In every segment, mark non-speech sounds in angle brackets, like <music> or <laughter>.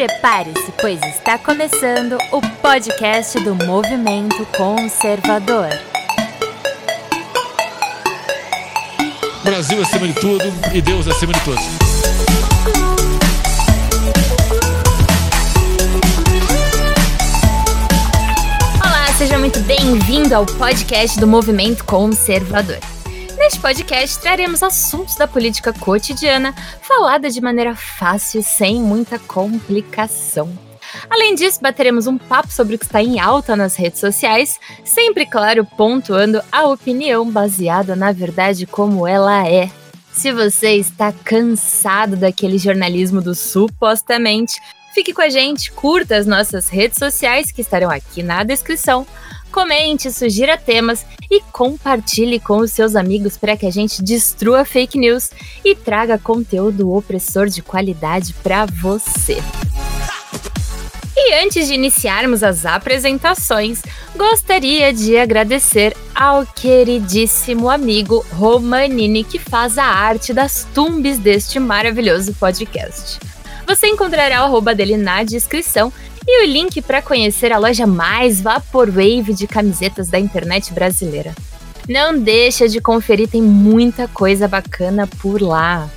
Prepare-se, pois está começando o podcast do Movimento Conservador. Brasil acima de tudo e Deus acima de todos. Olá, seja muito bem-vindo ao podcast do Movimento Conservador. Neste podcast traremos assuntos da política cotidiana falada de maneira fácil, sem muita complicação. Além disso, bateremos um papo sobre o que está em alta nas redes sociais, sempre, claro, pontuando a opinião baseada na verdade como ela é. Se você está cansado daquele jornalismo do supostamente, fique com a gente, curta as nossas redes sociais que estarão aqui na descrição comente, sugira temas e compartilhe com os seus amigos para que a gente destrua fake news e traga conteúdo opressor de qualidade para você. E antes de iniciarmos as apresentações, gostaria de agradecer ao queridíssimo amigo Romanini que faz a arte das tumbes deste maravilhoso podcast. Você encontrará o arroba dele na descrição e o link para conhecer a loja mais vaporwave de camisetas da internet brasileira. Não deixa de conferir, tem muita coisa bacana por lá.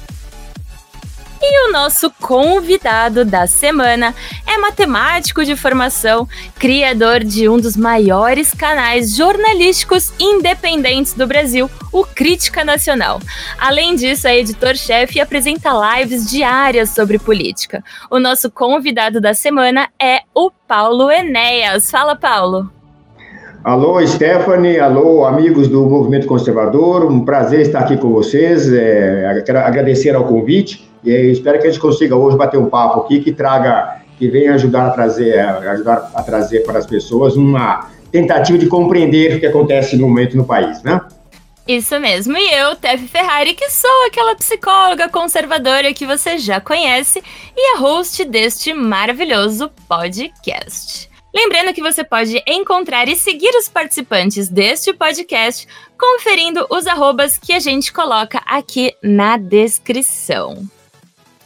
E o nosso convidado da semana é matemático de formação, criador de um dos maiores canais jornalísticos independentes do Brasil, o Crítica Nacional. Além disso, é editor-chefe e apresenta lives diárias sobre política. O nosso convidado da semana é o Paulo Enéas. Fala, Paulo. Alô, Stephanie, alô, amigos do Movimento Conservador, um prazer estar aqui com vocês, é, quero agradecer ao convite e espero que a gente consiga hoje bater um papo aqui que traga, que venha ajudar a trazer, ajudar a trazer para as pessoas uma tentativa de compreender o que acontece no momento no país, né? Isso mesmo, e eu, Tef Ferrari, que sou aquela psicóloga conservadora que você já conhece e a host deste maravilhoso podcast. Lembrando que você pode encontrar e seguir os participantes deste podcast conferindo os arrobas que a gente coloca aqui na descrição.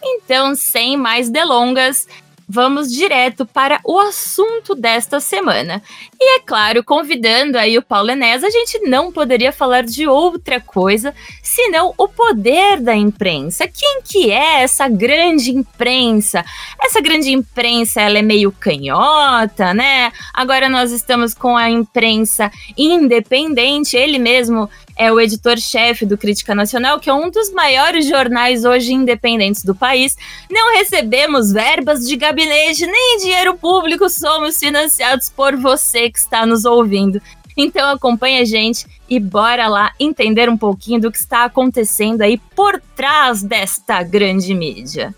Então, sem mais delongas, vamos direto para o assunto desta semana. E é claro, convidando aí o Paulo Enes, a gente não poderia falar de outra coisa senão o poder da imprensa. Quem que é essa grande imprensa? Essa grande imprensa, ela é meio canhota, né? Agora nós estamos com a imprensa independente, ele mesmo é o editor-chefe do Crítica Nacional, que é um dos maiores jornais hoje independentes do país. Não recebemos verbas de gabinete nem dinheiro público, somos financiados por você que está nos ouvindo. Então acompanha a gente e bora lá entender um pouquinho do que está acontecendo aí por trás desta grande mídia.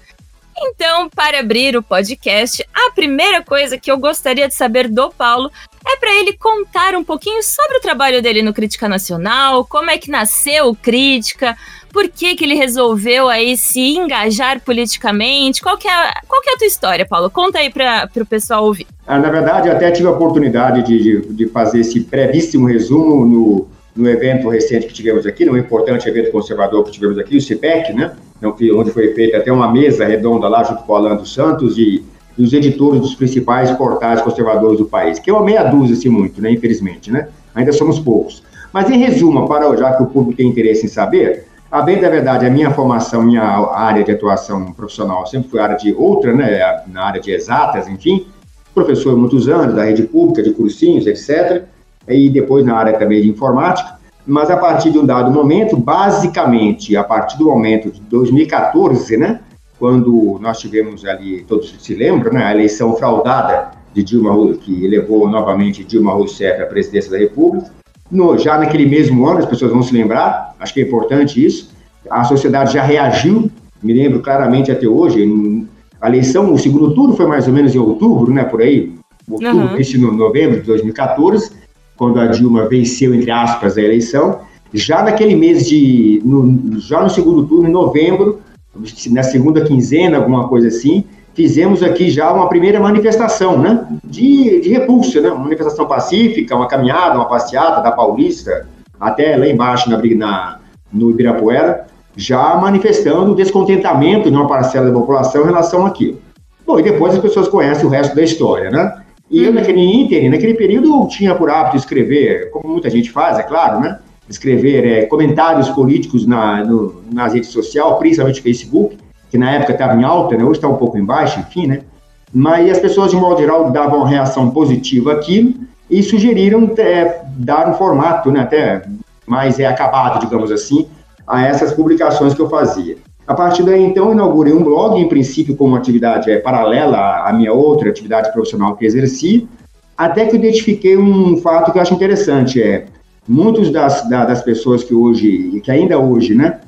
Então, para abrir o podcast, a primeira coisa que eu gostaria de saber do Paulo é para ele contar um pouquinho sobre o trabalho dele no Crítica Nacional, como é que nasceu o Crítica, por que, que ele resolveu aí se engajar politicamente, qual que é, qual que é a tua história, Paulo? Conta aí para o pessoal ouvir. Ah, na verdade, eu até tive a oportunidade de, de, de fazer esse brevíssimo resumo no, no evento recente que tivemos aqui, no importante evento conservador que tivemos aqui, o CIPEC, né? Então, onde foi feita até uma mesa redonda lá junto com o Orlando Santos e, e, os editores dos principais portais conservadores do país, que é uma meia dúzia, assim, muito, né? Infelizmente, né? Ainda somos poucos. Mas, em resumo, para já que o público tem interesse em saber, a bem da verdade, a minha formação, minha área de atuação profissional sempre foi área de outra, né? Na área de exatas, enfim. Professor muitos anos, da rede pública, de cursinhos, etc. E depois na área também de informática mas a partir de um dado momento, basicamente a partir do momento de 2014, né, quando nós tivemos ali, todos se lembram, né, a eleição fraudada de Dilma, que levou novamente Dilma Rousseff à presidência da República, no, já naquele mesmo ano, as pessoas vão se lembrar, acho que é importante isso, a sociedade já reagiu, me lembro claramente até hoje, a eleição, o segundo turno foi mais ou menos em outubro, né, por aí, outubro, uhum. novembro de 2014, quando a Dilma venceu, entre aspas, a eleição. Já naquele mês de. No, já no segundo turno, em novembro, na segunda quinzena, alguma coisa assim, fizemos aqui já uma primeira manifestação, né? De, de repulsa, né? Uma manifestação pacífica, uma caminhada, uma passeata da Paulista, até lá embaixo na, na, no Ibirapuera, já manifestando descontentamento de uma parcela da população em relação àquilo. Bom, e depois as pessoas conhecem o resto da história, né? E eu, naquele ínterim, naquele período, tinha por hábito escrever, como muita gente faz, é claro, né? Escrever é, comentários políticos na, no, nas redes sociais, principalmente Facebook, que na época estava em alta, né? Hoje está um pouco em baixa, enfim, né? Mas as pessoas, de modo geral, davam uma reação positiva àquilo e sugeriram é, dar um formato, né? Até mais é, acabado, digamos assim, a essas publicações que eu fazia. A partir daí, então, inaugurei um blog, em princípio, como atividade é, paralela à minha outra atividade profissional que exerci, até que identifiquei um fato que eu acho interessante, é muitos das, das pessoas que hoje, que ainda hoje, né,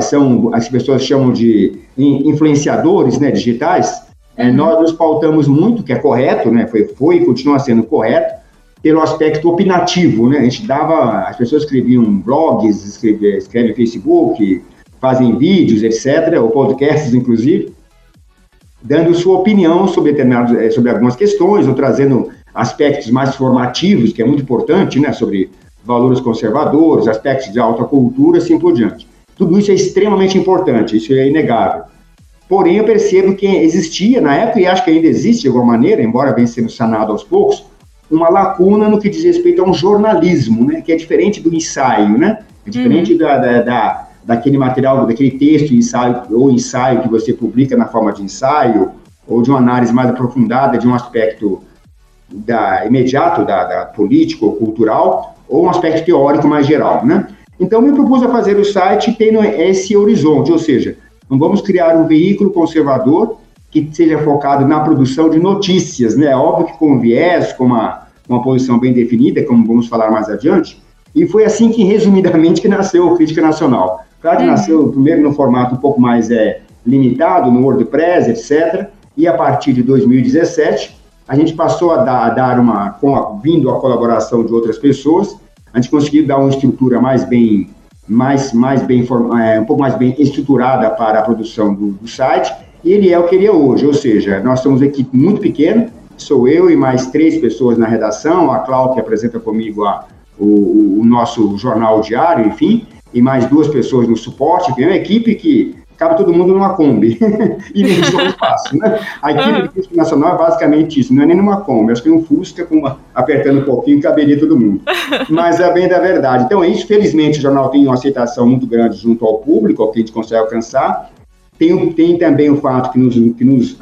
são, as pessoas chamam de influenciadores, né, digitais, é, uhum. nós nos pautamos muito, que é correto, né, foi, foi e continua sendo correto, pelo aspecto opinativo, né, a gente dava, as pessoas escreviam blogs, escrevem, escrevem Facebook, fazem vídeos, etc., ou podcasts, inclusive, dando sua opinião sobre determinados, eh, sobre algumas questões, ou trazendo aspectos mais formativos, que é muito importante, né, sobre valores conservadores, aspectos de alta cultura, assim por diante. Tudo isso é extremamente importante, isso é inegável. Porém, eu percebo que existia na época, e acho que ainda existe de alguma maneira, embora venha sendo sanado aos poucos, uma lacuna no que diz respeito a um jornalismo, né, que é diferente do ensaio, né, é diferente uhum. da, da, da daquele material, daquele texto, ensaio ou ensaio que você publica na forma de ensaio, ou de uma análise mais aprofundada de um aspecto da, imediato da, da político ou cultural, ou um aspecto teórico mais geral, né? Então, me propus a fazer o site tendo esse horizonte, ou seja, não vamos criar um veículo conservador que seja focado na produção de notícias, né? Óbvio que com viés, com uma, uma posição bem definida, como vamos falar mais adiante, e foi assim que, resumidamente, que <laughs> nasceu o Crítica Nacional. Claro que uhum. nasceu primeiro no formato um pouco mais é, limitado, no WordPress, etc. E a partir de 2017, a gente passou a dar, a dar uma, com a, vindo a colaboração de outras pessoas, a gente conseguiu dar uma estrutura mais bem, mais, mais bem, é, um pouco mais bem estruturada para a produção do, do site, e ele é o que ele é hoje, ou seja, nós somos uma equipe muito pequena, sou eu e mais três pessoas na redação, a Cláudia que apresenta comigo a, o, o nosso jornal diário, enfim, e mais duas pessoas no suporte, tem uma equipe que cabe todo mundo numa Kombi <laughs> e nem um espaço, né? A equipe nacional é basicamente isso, não é nem numa Kombi, acho que é um Fusca com uma, apertando um pouquinho caberia todo mundo. <laughs> Mas é bem da verdade. Então é isso, felizmente o jornal tem uma aceitação muito grande junto ao público, ao que a gente consegue alcançar. Tem, tem também o fato que nos, que, nos,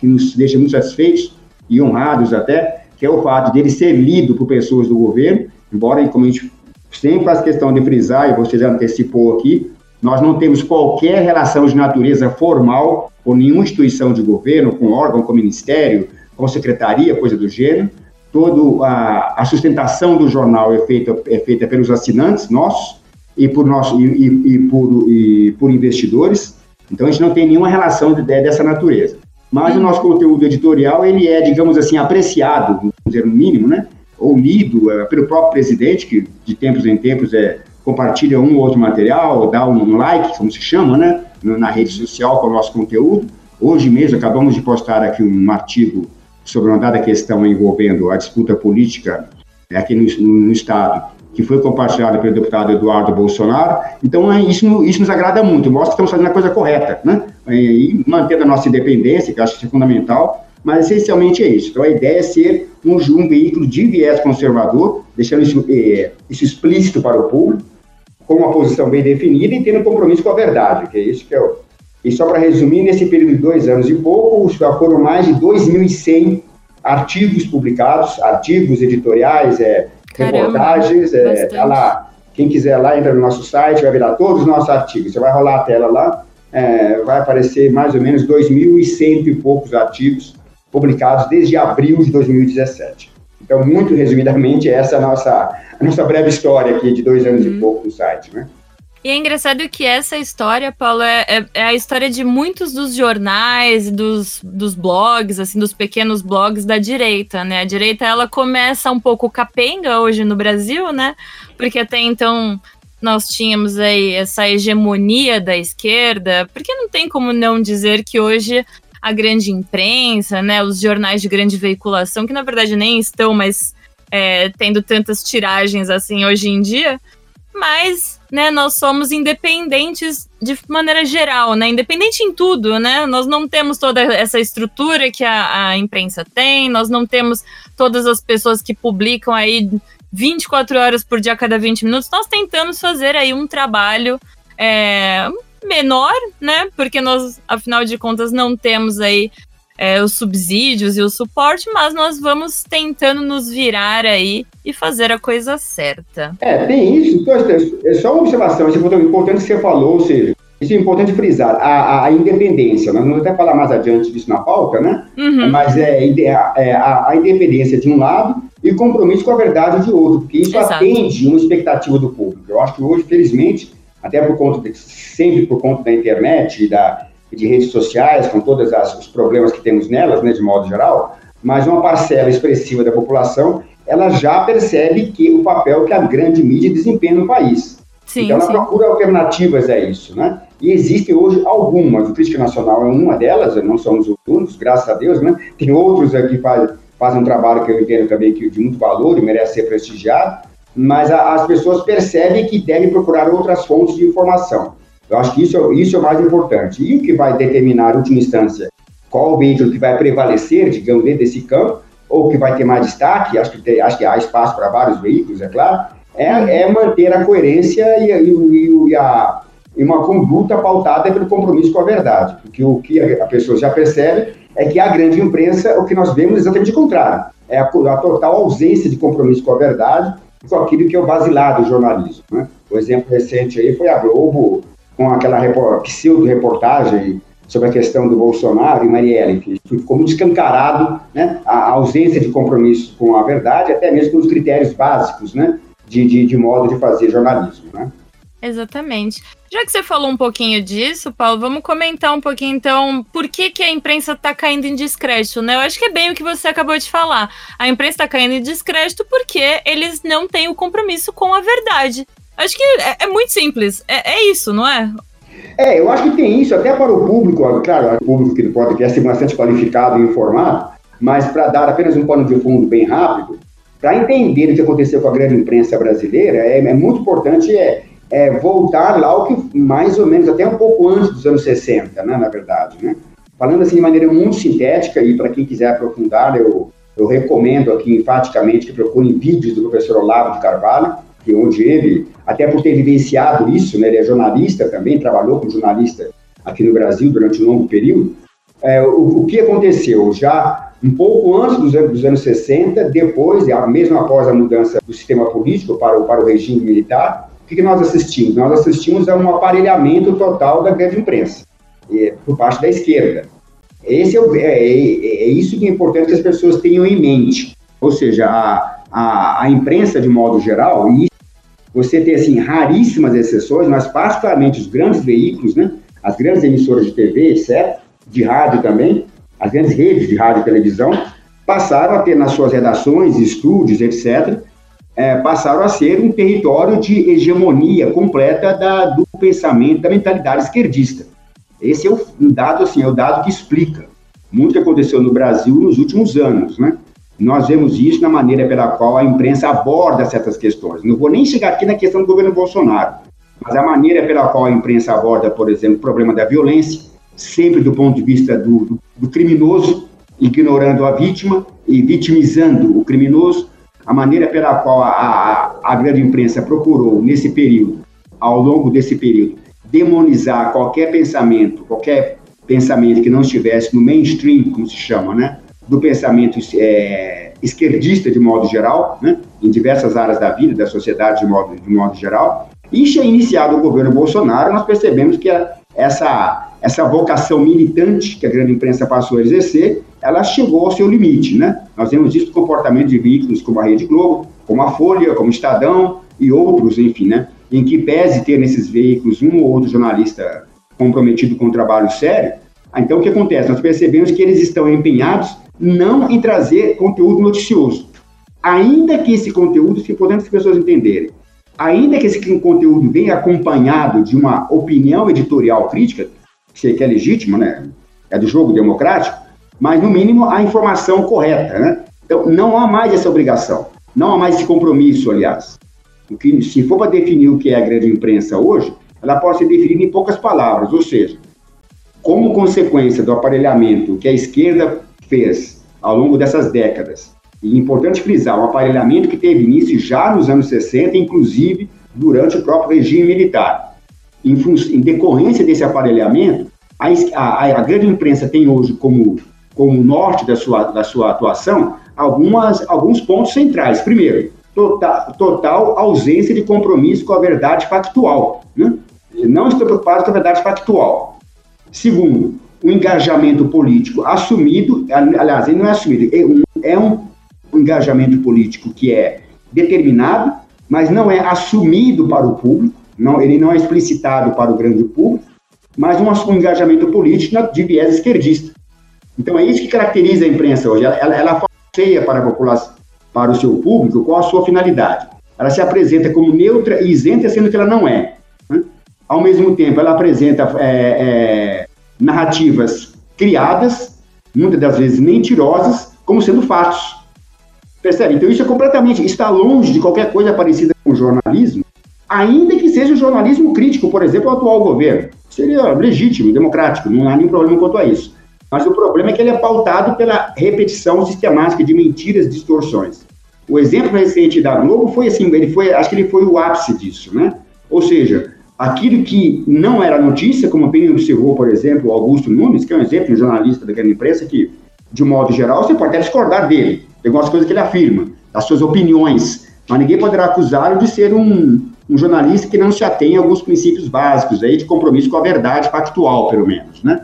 que nos deixa muito satisfeitos e honrados até, que é o fato de ele ser lido por pessoas do governo, embora, como a gente sempre faz questão de frisar, e você já antecipou aqui, nós não temos qualquer relação de natureza formal com nenhuma instituição de governo, com órgão, com ministério, com secretaria, coisa do gênero. Toda a, a sustentação do jornal é feita, é feita pelos assinantes nossos e por, nosso, e, e, e por, e por investidores. Então, a gente não tem nenhuma relação de, dessa natureza. Mas o nosso conteúdo editorial, ele é, digamos assim, apreciado, vamos dizer, no mínimo, né? Ou lido é, pelo próprio presidente, que de tempos em tempos é, compartilha um ou outro material, dá um like, como se chama, né, na rede social com o nosso conteúdo. Hoje mesmo acabamos de postar aqui um artigo sobre uma dada questão envolvendo a disputa política é, aqui no, no, Estado, que foi compartilhado pelo deputado Eduardo Bolsonaro. Então, é, isso, isso nos agrada muito, mostra que estamos fazendo a coisa correta, né? E, mantendo a nossa independência, que acho que é fundamental, mas essencialmente é isso. Então a ideia é ser um, um veículo de viés conservador, deixando isso, é, isso, explícito para o público, com uma posição bem definida e tendo compromisso com a verdade, que é isso que é o. E só para resumir, nesse período de dois anos e pouco, já foram mais de 2.100 artigos publicados, artigos editoriais, é, Caramba, reportagens, é, tá lá. Quem quiser lá, entra no nosso site, vai virar todos os nossos artigos. Você vai rolar a tela lá, é, vai aparecer mais ou menos 2.100 e poucos artigos publicados desde abril de 2017. Então, muito resumidamente, essa é a nossa, a nossa breve história aqui de dois anos uhum. e pouco do site, né? E é engraçado que essa história, Paulo, é, é, é, a história de muitos dos jornais, dos, dos blogs, assim, dos pequenos blogs da direita, né? A direita, ela começa um pouco capenga hoje no Brasil, né? Porque até então nós tínhamos aí essa hegemonia da esquerda, porque não tem como não dizer que hoje a grande imprensa, né, os jornais de grande veiculação, que na verdade nem estão mais é, tendo tantas tiragens assim hoje em dia, mas né, nós somos independentes de maneira geral, né? Independente em tudo, né? Nós não temos toda essa estrutura que a, a imprensa tem, nós não temos todas as pessoas que publicam aí 24 horas por dia a cada 20 minutos. Nós tentamos fazer aí um trabalho é, menor, né? Porque nós, afinal de contas, não temos aí é, os subsídios e o suporte, mas nós vamos tentando nos virar aí e fazer a coisa certa. É, tem isso. Então, é só uma observação, isso é importante que você falou, ou seja, isso é importante frisar, a, a, independência, nós vamos até falar mais adiante disso na pauta, né? Uhum. Mas é, é a, a, independência de um lado e compromisso com a verdade de outro, porque isso Exato. atende uma expectativa do público. Eu acho que hoje, felizmente, até por conta de, sempre por conta da internet e da, de redes sociais, com todos os problemas que temos nelas, né, de modo geral, mas uma parcela expressiva da população, ela já percebe que o papel que a grande mídia desempenha no país. Sim, então, ela sim. procura alternativas a isso, né? E existem hoje algumas, o Crítica Nacional é uma delas, não somos os únicos, graças a Deus, né? Tem outros aqui que faz, fazem um trabalho que eu entendo também que de muito valor e merece ser prestigiado, mas a, as pessoas percebem que devem procurar outras fontes de informação. Eu acho que isso, isso é o mais importante. E o que vai determinar, em última instância, qual o veículo que vai prevalecer, digamos, dentro desse campo, ou que vai ter mais destaque, acho que, tem, acho que há espaço para vários veículos, é claro, é, é manter a coerência e, e, e, a, e, uma conduta pautada pelo compromisso com a verdade. Porque o que a, pessoa já percebe é que a grande imprensa, o que nós vemos é exatamente o contrário. É a, a total ausência de compromisso com a verdade com aquilo que é o basilar do jornalismo. Né? O exemplo recente aí foi a Globo com aquela pseudo-reportagem sobre a questão do Bolsonaro e Marielle, que ficou muito escancarado né, a ausência de compromisso com a verdade, até mesmo com os critérios básicos né, de, de, de modo de fazer jornalismo. Né? Exatamente. Já que você falou um pouquinho disso, Paulo, vamos comentar um pouquinho então por que, que a imprensa está caindo em descrédito, né? Eu acho que é bem o que você acabou de falar. A imprensa está caindo em descrédito porque eles não têm o compromisso com a verdade. Acho que é, é muito simples. É, é, isso, não é? É, eu acho que tem isso até para o público, claro, o público que do podcast é bastante qualificado e informado, mas para dar apenas um pano de fundo bem rápido, para entender o que aconteceu com a grande imprensa brasileira, é, é muito importante é, é, voltar lá ao que mais ou menos até um pouco antes dos anos 60, né, na verdade, né? Falando assim de maneira muito sintética e para quem quiser aprofundar, eu, eu recomendo aqui enfaticamente que procurem vídeos do professor Olavo de Carvalho, que onde ele, até por ter vivenciado isso, né, ele é jornalista também, trabalhou como jornalista aqui no Brasil durante um longo período, é, o, o, que aconteceu? Já um pouco antes dos anos, dos anos 60, depois, mesmo após a mudança do sistema político para para o regime militar, que, que nós assistimos? Nós assistimos a um aparelhamento total da grande imprensa, é, por parte da esquerda. Esse é, é, é, é isso que é importante que as pessoas tenham em mente. Ou seja, a, a, a imprensa de modo geral, e você tem assim raríssimas exceções, mas particularmente os grandes veículos, né, as grandes emissoras de TV, etc., de rádio também, as grandes redes de rádio e televisão, passaram a ter nas suas redações, estúdios, etc., é, passaram a ser um território de hegemonia completa da, do pensamento, da mentalidade esquerdista. Esse é o um dado, assim, é o dado que explica muito que aconteceu no Brasil nos últimos anos, né? Nós vemos isso na maneira pela qual a imprensa aborda certas questões. Não vou nem chegar aqui na questão do governo Bolsonaro, mas a maneira pela qual a imprensa aborda, por exemplo, o problema da violência, sempre do ponto de vista do, do, do criminoso, ignorando a vítima e vitimizando o criminoso, a maneira pela qual a, a, a grande imprensa procurou, nesse período, ao longo desse período, demonizar qualquer pensamento, qualquer pensamento que não estivesse no mainstream, como se chama, né? do pensamento é, esquerdista de modo geral, né, em diversas áreas da vida, da sociedade de modo, de modo geral, e iniciado o governo Bolsonaro, nós percebemos que essa, essa vocação militante que a grande imprensa passou a exercer, ela chegou ao seu limite, né? Nós vemos isso no comportamento de veículos como a Rede Globo, como a Folha, como o Estadão e outros, enfim, né? Em que pese ter nesses veículos um ou outro jornalista comprometido com um trabalho sério, então o que acontece? Nós percebemos que eles estão empenhados não em trazer conteúdo noticioso. Ainda que esse conteúdo, se importante as pessoas entenderem, ainda que esse conteúdo venha acompanhado de uma opinião editorial crítica, que é legítima, né? É do jogo democrático, mas no mínimo a informação correta, né? Então não há mais essa obrigação, não há mais esse compromisso, aliás. o que, se for para definir o que é a grande imprensa hoje, ela pode ser definida em poucas palavras, ou seja, como consequência do aparelhamento que a esquerda fez ao longo dessas décadas, e é importante frisar, um aparelhamento que teve início já nos anos 60, inclusive durante o próprio regime militar. Em, em decorrência desse aparelhamento, a, a, a, grande imprensa tem hoje como, como norte da sua, da sua atuação algumas, alguns pontos centrais. Primeiro, total, total ausência de compromisso com a verdade factual. Né? Não estou preocupado com a verdade factual. Segundo, o engajamento político assumido, aliás, ele não é assumido, é um, é um engajamento político que é determinado, mas não é assumido para o público, não, ele não é explicitado para o grande público, mas um, um engajamento político de viés esquerdista. Então é isso que caracteriza a imprensa hoje. Ela, ela, cheia para a população, para o seu público, qual a sua finalidade. Ela se apresenta como neutra e isenta, sendo que ela não é. Né? Ao mesmo tempo, ela apresenta é, é, narrativas criadas, muitas das vezes mentirosas, como sendo fatos. Percebe? Então isso é completamente, está longe de qualquer coisa parecida com jornalismo, ainda que seja o jornalismo crítico, por exemplo, ao atual governo. Seria legítimo, democrático, não há nenhum problema quanto a isso. Mas o problema é que ele é pautado pela repetição sistemática de mentiras, distorções. O exemplo recente da Globo foi assim, ele foi, acho que ele foi o ápice disso, né? Ou seja, aquilo que não era notícia, como bem observou, por exemplo, Augusto Nunes, que é um exemplo, um jornalista da grande imprensa que, de um modo geral, você pode até discordar dele, tem algumas coisas que ele afirma, das suas opiniões, mas ninguém poderá acusá-lo de ser um, um jornalista que não se atém a alguns princípios básicos aí de compromisso com a verdade factual, pelo menos, né?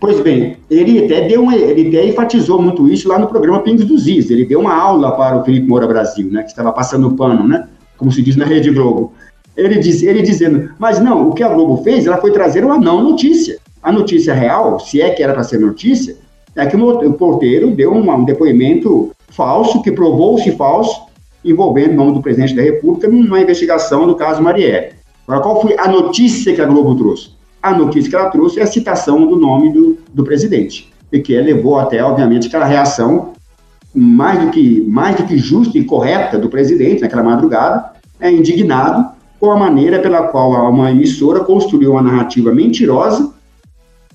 Pois bem, ele até deu ele até enfatizou muito isso lá no programa Pingos dos Is. Ele deu uma aula para o Felipe Moura Brasil, né, que estava passando pano, né, como se diz na Rede Globo. Ele diz, ele dizendo, mas não, o que a Globo fez, ela foi trazer uma não notícia. A notícia real, se é que era para ser notícia, é que o porteiro deu um, depoimento falso, que provou-se falso, envolvendo o nome do presidente da República numa investigação do caso Marielle. Agora, qual foi a notícia que a Globo trouxe? A notícia que ela trouxe é a citação do nome do, do presidente, e que levou até, obviamente, aquela reação mais do que, mais do que justa e correta do presidente naquela madrugada, é indignado com a maneira pela qual uma emissora construiu uma narrativa mentirosa,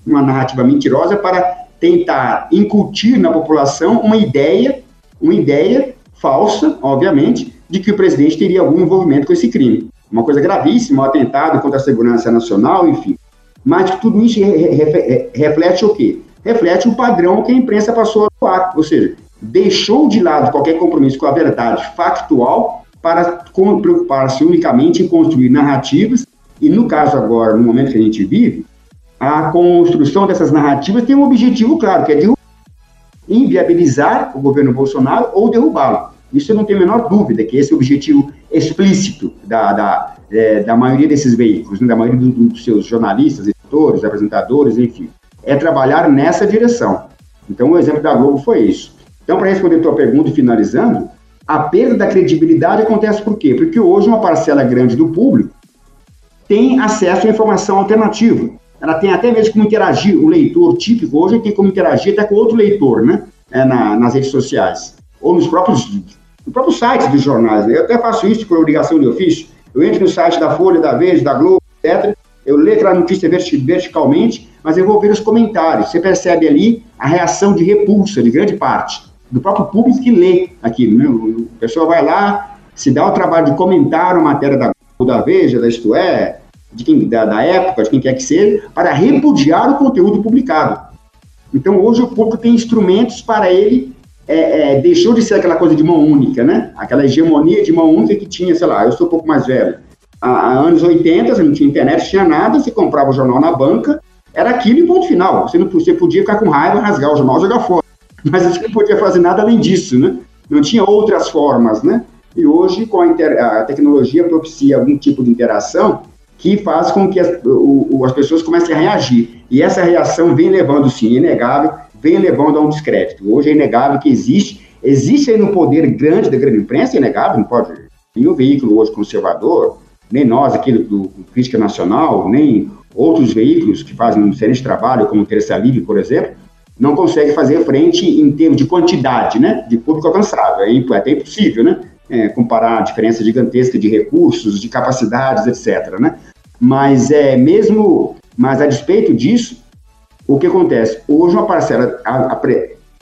uma narrativa mentirosa para tentar incutir na população uma ideia, uma ideia falsa, obviamente, de que o presidente teria algum envolvimento com esse crime. Uma coisa gravíssima, um atentado contra a segurança nacional, enfim. Mas tudo isso reflete o quê? Reflete o padrão que a imprensa passou a atuar, ou seja, deixou de lado qualquer compromisso com a verdade factual para preocupar-se unicamente em construir narrativas, e no caso agora, no momento que a gente vive, a construção dessas narrativas tem um objetivo claro, que é derrubar, inviabilizar o governo Bolsonaro ou derrubá-lo. Isso eu não tenho a menor dúvida, que esse é o objetivo explícito da, da, é, da maioria desses veículos, né, da maioria do, do, dos seus jornalistas, editores, apresentadores, enfim, é trabalhar nessa direção. Então, o exemplo da Globo foi isso. Então, para responder a tua pergunta e finalizando, a perda da credibilidade acontece por quê? Porque hoje uma parcela grande do público tem acesso à informação alternativa. Ela tem até mesmo como interagir, o leitor típico hoje tem como interagir até com outro leitor, né? É, na, nas redes sociais. Ou nos próprios, nos próprios sites dos jornais. Né? Eu até faço isso por obrigação de ofício. Eu entro no site da Folha, da Veja, da Globo, etc. Eu leio aquela notícia verticalmente, mas eu vou ver os comentários. Você percebe ali a reação de repulsa de grande parte do próprio público que lê aquilo. Né? O pessoal vai lá, se dá o trabalho de comentar uma matéria da, da Veja, da Isto É, de quem, da, da época, de quem quer que seja, para repudiar o conteúdo publicado. Então, hoje o público tem instrumentos para ele é, é, deixou de ser aquela coisa de mão única, né? Aquela hegemonia de mão única que tinha, sei lá, eu sou um pouco mais velho. Há, há anos 80, você não tinha internet, tinha nada, você comprava o jornal na banca, era aquilo e ponto final. Você, não, você podia ficar com raiva, rasgar o jornal jogar fora. <laughs> Mas você não podia fazer nada além disso, né? Não tinha outras formas, né? E hoje, com a, a tecnologia, propicia algum tipo de interação que faz com que as, o, as pessoas comecem a reagir. E essa reação vem levando, sim, inegável, vem levando a um descrédito. Hoje é inegável que existe, existe aí no poder grande da grande imprensa, é inegável, não pode. Nenhum veículo hoje conservador, nem nós aqui do, do Crítica Nacional, nem outros veículos que fazem um excelente trabalho, como o Terça Livre, por exemplo, não consegue fazer frente em termos de quantidade, né, de público alcançável. É, é até impossível, né? é, comparar a diferença gigantesca de recursos, de capacidades, etc. Né? Mas é mesmo, mas a despeito disso, o que acontece? Hoje uma parcela, a, a,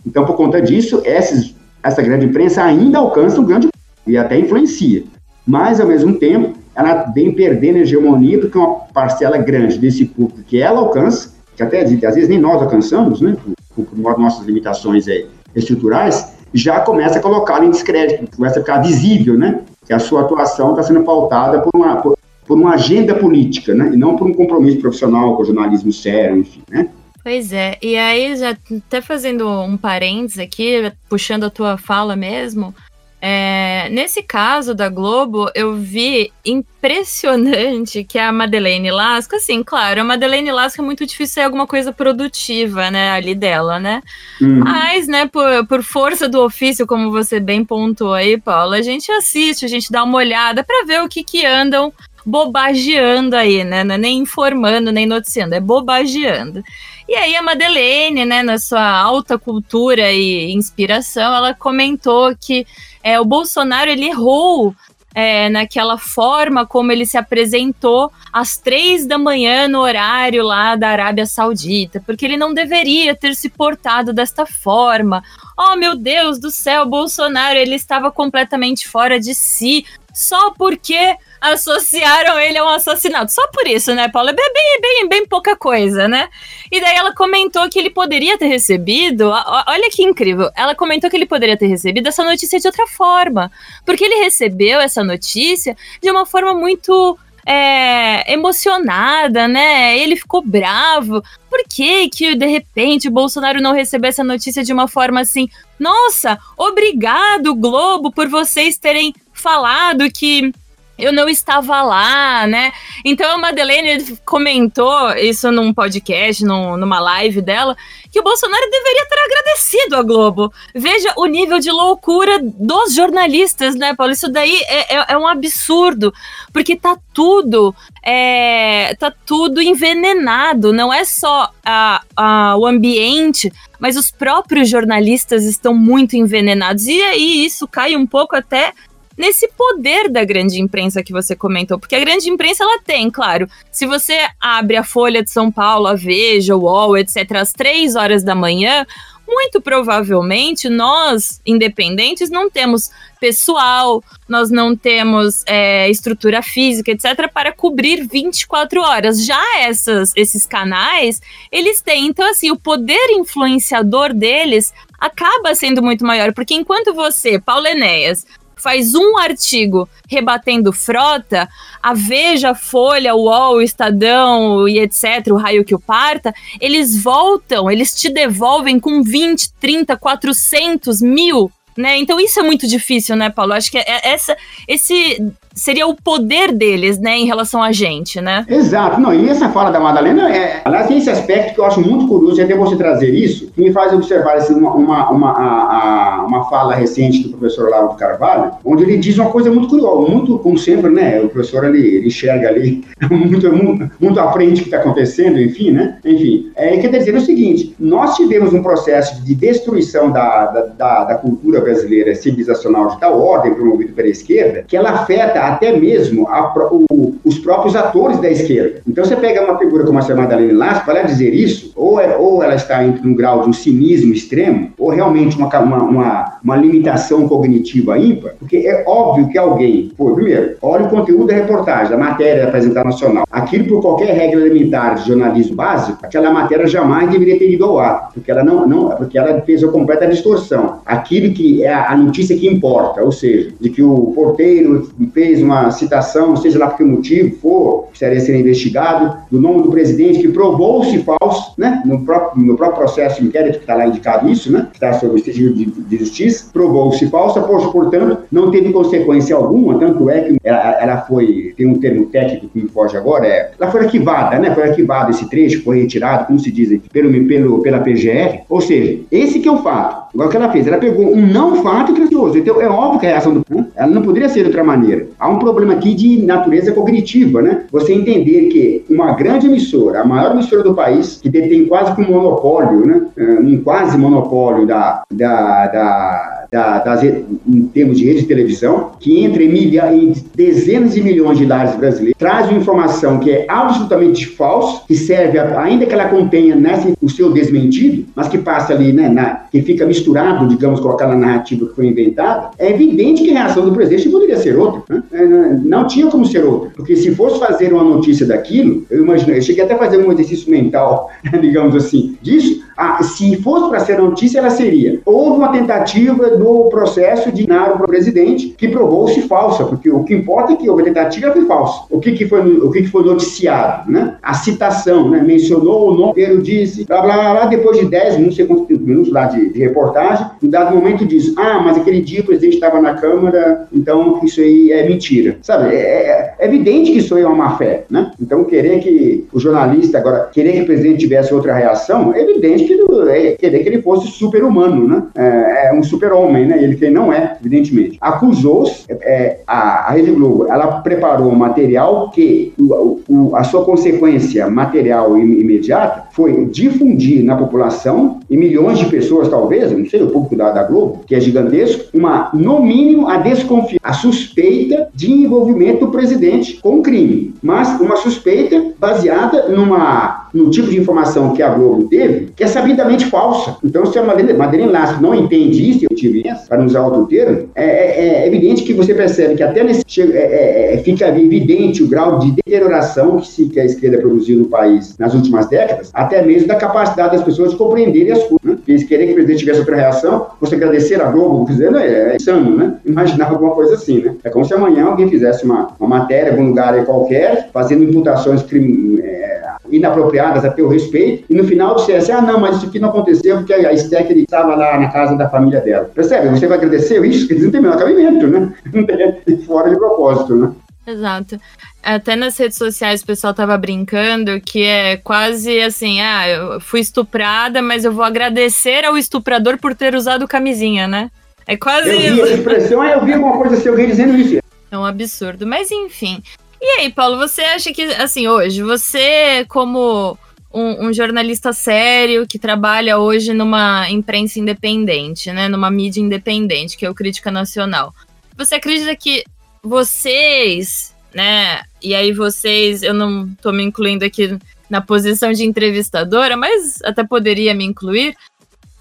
então por conta disso, essa grande imprensa ainda alcança um grande e até influencia. Mas ao mesmo tempo, ela vem perdendo hegemonia porque uma parcela grande desse público que ela alcança, que até às vezes nem nós alcançamos, né, por, por nossas limitações aí, estruturais, já começa a colocá-la em descrédito, começa a ficar visível, né, que a sua atuação está sendo pautada por uma, por, por, uma agenda política, né, e não por um compromisso profissional com o jornalismo sério, enfim, né. Pois é, e aí já até fazendo um parênteses aqui, puxando a tua fala mesmo, é, nesse caso da Globo, eu vi impressionante que a Madeleine Lasco, assim, claro, a Madeleine Lasco é muito difícil ser alguma coisa produtiva, né, ali dela, né? Uhum. Mas, né, por, por força do ofício, como você bem pontuou aí, Paula, a gente assiste, a gente dá uma olhada para ver o que que andam bobageando aí, né? Não é nem informando, nem noticiando, é bobageando. E aí a Madeleine, né, na sua alta cultura e inspiração, ela comentou que é, o Bolsonaro ele errou é, naquela forma como ele se apresentou às três da manhã no horário lá da Arábia Saudita, porque ele não deveria ter se portado desta forma. Oh meu Deus do céu, Bolsonaro ele estava completamente fora de si só porque associaram ele a um assassinato. Só por isso, né, Paula? É bem, bem, bem, pouca coisa, né? E daí ela comentou que ele poderia ter recebido. Olha que incrível. Ela comentou que ele poderia ter recebido essa notícia de outra forma. Porque ele recebeu essa notícia de uma forma muito é, emocionada, né? Ele ficou bravo. Por que que de repente o Bolsonaro não recebeu essa notícia de uma forma assim? Nossa, obrigado Globo por vocês terem falado que eu não estava lá, né? Então a Madeleine comentou isso num podcast, num, numa live dela, que o Bolsonaro deveria ter agradecido a Globo. Veja o nível de loucura dos jornalistas, né, Paulo? Isso daí é, é, é um absurdo, porque tá tudo, é, tá tudo envenenado. Não é só a, a, o ambiente, mas os próprios jornalistas estão muito envenenados. E aí isso cai um pouco até nesse poder da grande imprensa que você comentou, porque a grande imprensa ela tem, claro. Se você abre a Folha de São Paulo, a Veja, o UOL, etc, às três horas da manhã, muito provavelmente nós, independentes, não temos pessoal, nós não temos é, estrutura física, etc., para cobrir 24 horas. Já essas, esses canais, eles têm. Então, assim, o poder influenciador deles acaba sendo muito maior, porque enquanto você, Paulo Enéas, faz um artigo rebatendo frota, a Veja, Folha, o UOL, Estadão e etc., o raio que o parta, eles voltam, eles te devolvem com 20, 30, 400 mil né? Então isso é muito difícil, né, Paulo? Acho que é, é essa, esse seria o poder deles, né, em relação a gente, né? Exato. Não, e essa fala da Madalena, é, aliás, tem esse aspecto que eu acho muito curioso, e até você trazer isso, que me faz observar assim, uma, uma, uma, a, uma fala recente do professor Lauro Carvalho, onde ele diz uma coisa muito curiosa, muito, como sempre, né, o professor ele, ele enxerga ali <laughs> muito, muito, muito à frente do que está acontecendo, enfim, né? Enfim, é, quer dizer o seguinte, nós tivemos um processo de destruição da, da, da, da cultura brasileira civilizacional tal ordem promovido pela esquerda, que ela afeta até mesmo a, o, os próprios atores da esquerda. Então você pega uma figura como a senhora Madalena Lasco, para dizer isso, ou, é, ou ela está em um grau de um cinismo extremo, ou realmente uma, uma, uma, uma limitação cognitiva ímpar, porque é óbvio que alguém, pô, primeiro, olha o conteúdo da reportagem, da matéria da apresentar nacional. Aquilo, por qualquer regra elementar de jornalismo básico, aquela matéria jamais deveria ter ido ao ar, porque ela não, não porque ela fez uma completa distorção. Aquilo que é a notícia que importa, ou seja, de que o porteiro fez fez uma citação, seja lá por que motivo for, precisaria ser investigado, do nome do presidente que provou-se falso, né? No próprio, no próprio processo de inquérito que está lá indicado isso, né? Que está sob o sigilo de, de, justiça, provou-se falsa, portanto, não teve consequência alguma, tanto é que ela, ela foi, tem um termo técnico que me foge agora, é, ela foi arquivada, né? Foi arquivado esse trecho, foi retirado, como se diz, pelo, pelo, pela PGR, ou seja, esse que é o fato. Igual que ela fez, ela pegou um não fato grandioso. Então, é óbvio que a reação do povo, ela não poderia ser de outra maneira. Há um problema aqui de natureza cognitiva, né? Você entender que uma grande emissora, a maior emissora do país, que detém quase que um monopólio, né? É, um quase monopólio da, da, da da, das, em termos de rede de televisão, que entra em, milha, em dezenas de milhões de lares brasileiros, traz uma informação que é absolutamente falsa, que serve, a, ainda que ela contenha nessa, o seu desmentido, mas que passa ali, né, na, que fica misturado, digamos, com aquela narrativa que foi inventada, é evidente que a reação do presidente poderia ser outra. Né? É, não tinha como ser outra, porque se fosse fazer uma notícia daquilo, eu imagino, eu cheguei até a fazer um exercício mental, <laughs> digamos assim, disso, ah, se fosse para ser notícia, ela seria: houve uma tentativa do processo de dar para o presidente que provou-se falsa, porque o que importa é que houve tentativa foi falsa. O que, que foi o que, que foi noticiado, né? A citação, né? Mencionou o nome, ele disse, blá blá blá, depois de 10, não sei quantos minutos lá de, de reportagem, em dado momento diz: ah, mas aquele dia o presidente estava na Câmara, então isso aí é mentira. Sabe? É, é, é evidente que isso aí é uma má fé, né? Então querer que o jornalista agora querer que o presidente tivesse outra reação, é evidente que é, querer que ele fosse super-humano, né? É, é um super-homem, né? Ele que não é, evidentemente. Acusou-se, é, a, a Rede Globo, ela preparou um material que o, o, a sua consequência material imediata foi difundir na população, e milhões de pessoas talvez, não sei, o público da, da Globo, que é gigantesco, uma, no mínimo, a desconfiança, a suspeita de envolvimento do presidente com o crime. Mas uma suspeita baseada numa, num tipo de informação que a Globo teve, que é sabidamente falsa. Então, se a Madeleine Lasso não entende isso, eu tive para usar outro termo, é, é, é, evidente que você percebe que até nesse é, é, é, fica evidente o grau de deterioração que, se, que a esquerda produziu no país nas últimas décadas, até mesmo da capacidade das pessoas de compreenderem as coisas. Né? Eles querem que o presidente tivesse outra reação, você agradecer a Globo, dizendo, é, é insano, né? Imaginar alguma coisa assim, né? É como se amanhã alguém fizesse uma, uma matéria em algum lugar aí qualquer, fazendo imputações crime, é, inapropriadas a teu respeito, e no final dissesse, ah, não, mas isso aqui não aconteceu porque a Steck estava lá na casa da família dela. Percebe? Você vai agradecer isso? Quer dizer, não tem menor cabimento, né? <laughs> Fora de propósito, né? Exato. Até nas redes sociais o pessoal tava brincando que é quase assim, ah, eu fui estuprada, mas eu vou agradecer ao estuprador por ter usado camisinha, né? É quase eu vi essa expressão, eu vi alguma coisa assim, alguém dizendo isso. É um absurdo. Mas enfim. E aí, Paulo, você acha que, assim, hoje, você como um, um, jornalista sério que trabalha hoje numa imprensa independente, né? Numa mídia independente, que é o Crítica Nacional. Você acredita que vocês, né? E aí vocês, eu não tô me incluindo aqui na posição de entrevistadora, mas até poderia me incluir,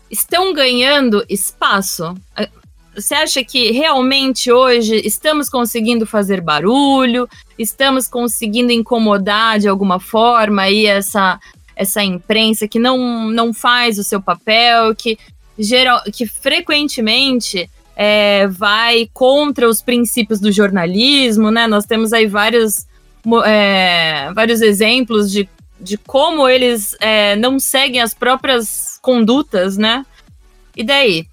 estão ganhando espaço. Você acha que realmente hoje estamos conseguindo fazer barulho, estamos conseguindo incomodar de alguma forma aí essa essa imprensa que não, não faz o seu papel, que geral, que frequentemente é, vai contra os princípios do jornalismo, né? Nós temos aí vários, é, vários exemplos de, de como eles é, não seguem as próprias condutas, né? E daí?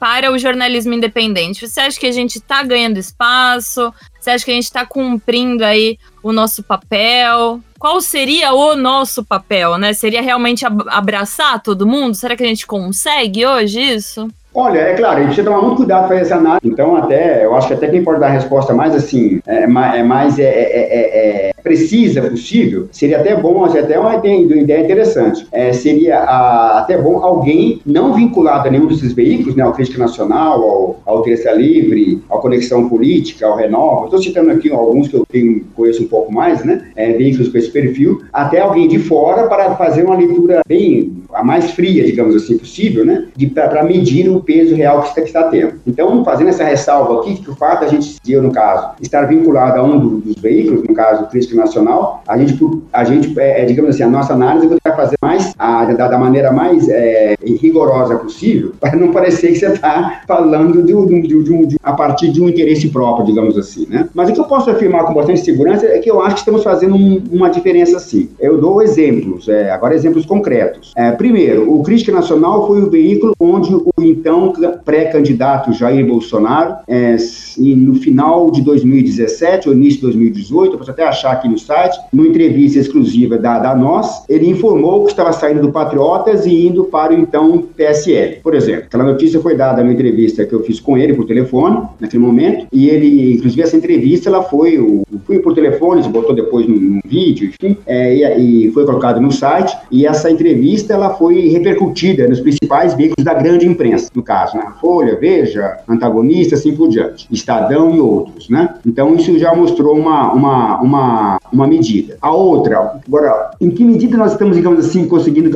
Para o jornalismo independente, você acha que a gente está ganhando espaço? Você acha que a gente está cumprindo aí o nosso papel? Qual seria o nosso papel, né? Seria realmente abraçar todo mundo? Será que a gente consegue hoje isso? Olha, é claro, a gente precisa tomar muito cuidado para essa análise. Então, até, eu acho que até quem pode dar a resposta mais assim, é, é mais é, é, é, precisa possível, seria até bom, até uma ideia, uma ideia interessante. seria a, até bom alguém não vinculado a nenhum desses veículos, né, ao Crítica Nacional, ao, ao Terça Livre, ao Conexão Política, ao Renova. Estou citando aqui alguns que eu tenho, conheço um pouco mais, né? veículos com esse perfil, até alguém de fora para fazer uma leitura bem a mais fria, digamos assim, possível, né? Para medir o peso real que está, está tendo. Então, fazendo essa ressalva aqui, que o fato da gente, eu no caso, estar vinculado a um dos veículos, no caso, o Crítico Nacional, a gente, a gente é, é, digamos assim, a nossa análise vai fazer mais, a, da, da, maneira mais é, rigorosa possível, <laughs> para não parecer que você está falando de, de, de, de, a partir de um interesse próprio, digamos assim, né? Mas o que eu posso afirmar com bastante segurança é que eu acho que estamos fazendo um, uma diferença sim. Eu dou exemplos, é, agora exemplos concretos. É, primeiro, o Crítica Nacional foi o veículo onde o então pré-candidato Jair Bolsonaro, é, no final de 2017 ou início de 2018, eu posso até achar aqui no site, numa entrevista exclusiva da, da Nós, ele informou que estava saindo do Patriotas e indo para o então PSL, por exemplo. Aquela notícia foi dada numa entrevista que eu fiz com ele por telefone, naquele momento, e ele, inclusive essa entrevista, ela foi, o, foi por telefone, se botou depois num, num vídeo, enfim, é, e, e, foi colocado no site, e essa entrevista, ela foi repercutida nos principais veículos da grande imprensa, no caso, né? Folha, Veja, Antagonista, assim por diante, Estadão e outros, né? Então isso já mostrou uma, uma, uma, uma medida. A outra, agora, em que medida nós estamos, digamos assim, conseguindo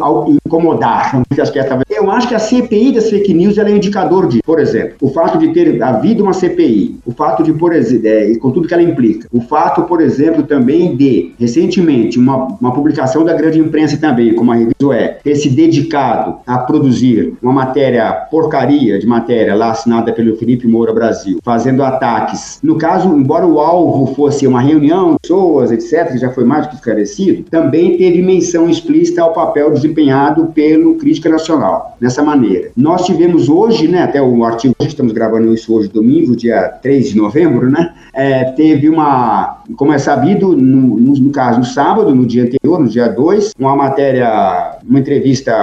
incomodar? <laughs> Que essa... Eu acho que a CPI das fake news é um indicador de, por exemplo, o fato de ter havido uma CPI, o fato de, por exemplo, é, com tudo que ela implica, o fato, por exemplo, também de, recentemente, uma, uma publicação da grande imprensa também, como a revista é, ter se dedicado a produzir uma matéria porcaria de matéria lá assinada pelo Felipe Moura Brasil, fazendo ataques. No caso, embora o alvo fosse uma reunião de pessoas, etc., que já foi mais do que esclarecido, também teve menção explícita ao papel desempenhado pelo Crítica Nacional, dessa maneira. Nós tivemos hoje, né, até o artigo, estamos gravando isso hoje, domingo, dia 3 de novembro, né, é, teve uma, como é sabido, no, no, no, caso, no sábado, no dia anterior, no dia 2, uma matéria, uma entrevista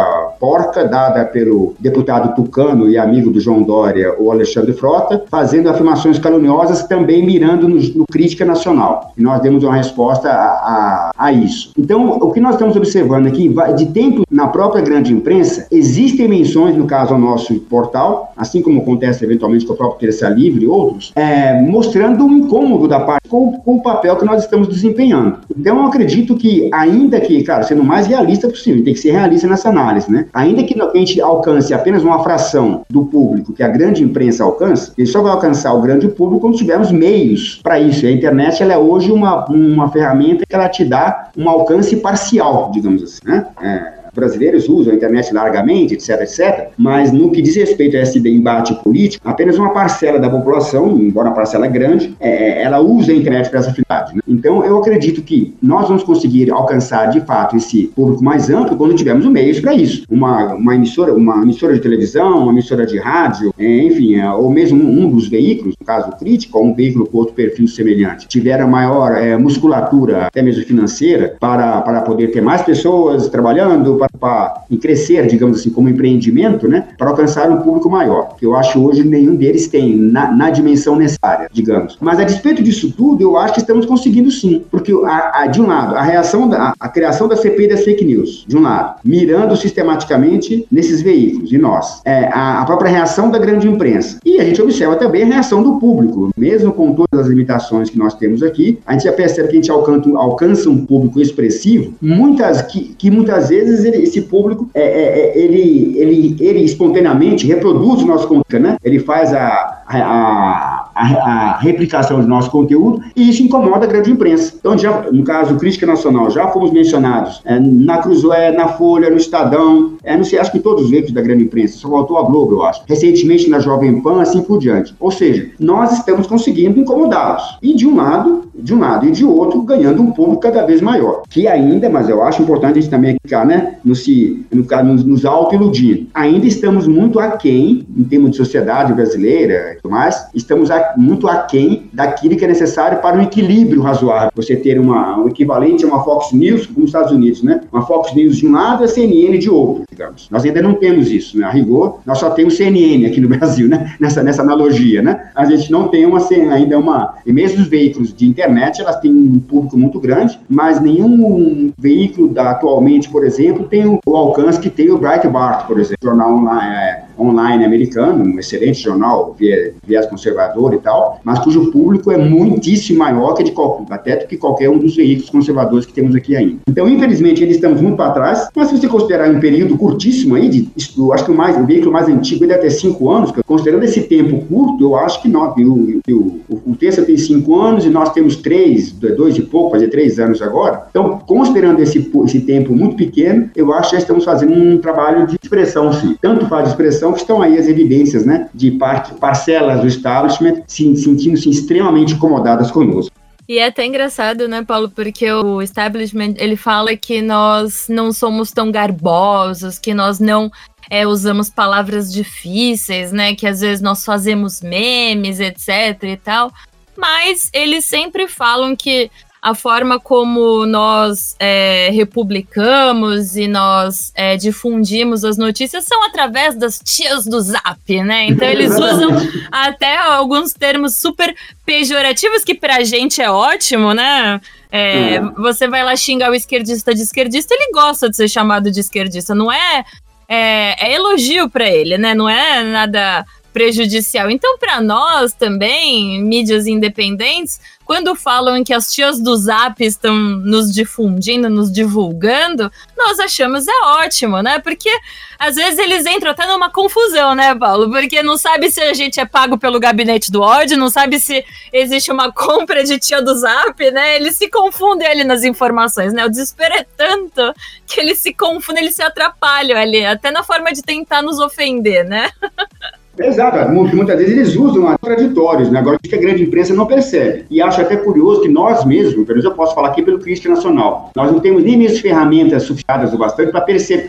porca dada pelo deputado tucano e amigo do João Dória, o Alexandre Frota, fazendo afirmações caluniosas, também mirando no, no Crítica Nacional. E nós demos uma resposta a, a, a, isso. Então, o que nós estamos observando aqui, de tempo na própria grande imprensa, existem menções, no caso ao nosso portal, assim como acontece eventualmente com a própria Terça Livre e outros, é, mostrando um incômodo da parte com, com, o papel que nós estamos desempenhando. Então, eu acredito que, ainda que, claro, sendo o mais realista possível, tem que ser realista nessa análise, né? Ainda que a gente alcance apenas uma fração do público que a grande imprensa alcança, ele só vai alcançar o grande público quando tivermos meios para isso. E a internet ela é hoje uma, uma ferramenta que ela te dá um alcance parcial, digamos assim, né? É, brasileiros usam a internet largamente, etc, etc, mas no que diz respeito a esse embate político, apenas uma parcela da população, embora uma parcela grande, é, é ela usa a internet para essa finalidade. Né? Então, eu acredito que nós vamos conseguir alcançar, de fato, esse público mais amplo quando tivermos meios para isso. Uma, uma, emissora, uma emissora de televisão, uma emissora de rádio, é, enfim, é, ou mesmo um, um, dos veículos, no caso crítico, ou um veículo com outro perfil semelhante, tiver a maior é, musculatura, até mesmo financeira, para, para poder ter mais pessoas trabalhando, para crescer, digamos assim, como empreendimento, né, para alcançar um público maior, que eu acho hoje nenhum deles tem na, na dimensão necessária, digamos. Mas a despeito disso tudo, eu acho que estamos conseguindo sim, porque a, a, de um lado, a reação da a criação da CPI das fake news, de um lado, mirando sistematicamente nesses veículos, e nós, é, a, a própria reação da grande imprensa. E a gente observa também a reação do público, mesmo com todas as limitações que nós temos aqui, a gente já percebe que a gente alcança, alcança um público expressivo, muitas que, que muitas vezes esse público é, é, é, ele, ele, ele espontaneamente reproduz o nosso conteúdo, né? Ele faz a, a, a, a, replicação do nosso conteúdo e isso incomoda a grande imprensa. Então, já, no caso, Crítica Nacional, já fomos mencionados é, na Cruzoé, na Folha, no Estadão, é, não sei, acho que todos os veículos da grande imprensa, só faltou a Globo, eu acho. Recentemente na Jovem Pan, assim por diante. Ou seja, nós estamos conseguindo incomodá-los. E de um lado, de um lado e de outro, ganhando um público cada vez maior. Que ainda, mas eu acho importante a gente também ficar, né, no se, no, nos, nos auto-iludindo. Ainda estamos muito aquém, em termos de sociedade brasileira e tudo mais, estamos muito aquém daquilo que é necessário para um equilíbrio razoável. Você ter uma, um equivalente a uma Fox News, como nos Estados Unidos, né? Uma Fox News de um lado e a CNN de outro, digamos. Nós ainda não temos isso, né? A rigor, nós só temos CNN aqui no <laughs> Brasil, né? Nessa, nessa analogia, né? A gente não tem uma, ainda uma... E mesmo os veículos de internet, elas têm um público muito grande, mas nenhum veículo da, atualmente, por exemplo, tem o, o alcance que tem o Breitbart, por exemplo, jornal online, é, online americano, um excelente jornal, viés conservador e tal, mas cujo público é muitíssimo maior que de até do que qualquer um dos veículos conservadores que temos aqui ainda. Então, infelizmente, eles estamos muito para trás, mas se você considerar um período curtíssimo aí, de, acho que o, mais, o veículo mais antigo deve ter cinco anos, considerando esse tempo curto, eu acho que nós, o, o, o, o Terça tem cinco anos e nós temos três, dois e pouco, fazer três anos agora. Então, considerando esse, esse tempo muito pequeno, eu acho que já estamos fazendo um trabalho de expressão, sim. Tanto faz expressão que estão aí as evidências, né, de parte, parcelas do establishment se, sentindo-se extremamente incomodadas conosco. E é até engraçado, né, Paulo, porque o establishment, ele fala que nós não somos tão garbosos, que nós não é, usamos palavras difíceis, né, que às vezes nós fazemos memes, etc e tal, mas eles sempre falam que a forma como nós é, republicamos e nós é, difundimos as notícias são através das tias do Zap, né? Então eles <laughs> usam até alguns termos super pejorativos que pra gente é ótimo, né? É, uhum. Você vai lá xingar o esquerdista de esquerdista, ele gosta de ser chamado de esquerdista, não é? É, é elogio para ele, né? Não é nada prejudicial. Então, para nós também, mídias independentes, quando falam que as tias do Zap estão nos difundindo, nos divulgando, nós achamos é ótimo, né? Porque às vezes eles entram até numa confusão, né, Paulo? Porque não sabe se a gente é pago pelo gabinete do ódio, não sabe se existe uma <laughs> compra de tia do Zap, né? Eles se confundem ali nas informações, né? O desespero é tanto que eles se confundem, eles se atrapalham ali, até na forma de tentar nos ofender, né? <laughs> Exato, muitas vezes eles usam contraditórios, né? agora que a grande imprensa não percebe. E acho até curioso que nós mesmos, pelo menos eu posso falar aqui pelo Crítica Nacional, nós não temos nem mesmo ferramentas suficientes o bastante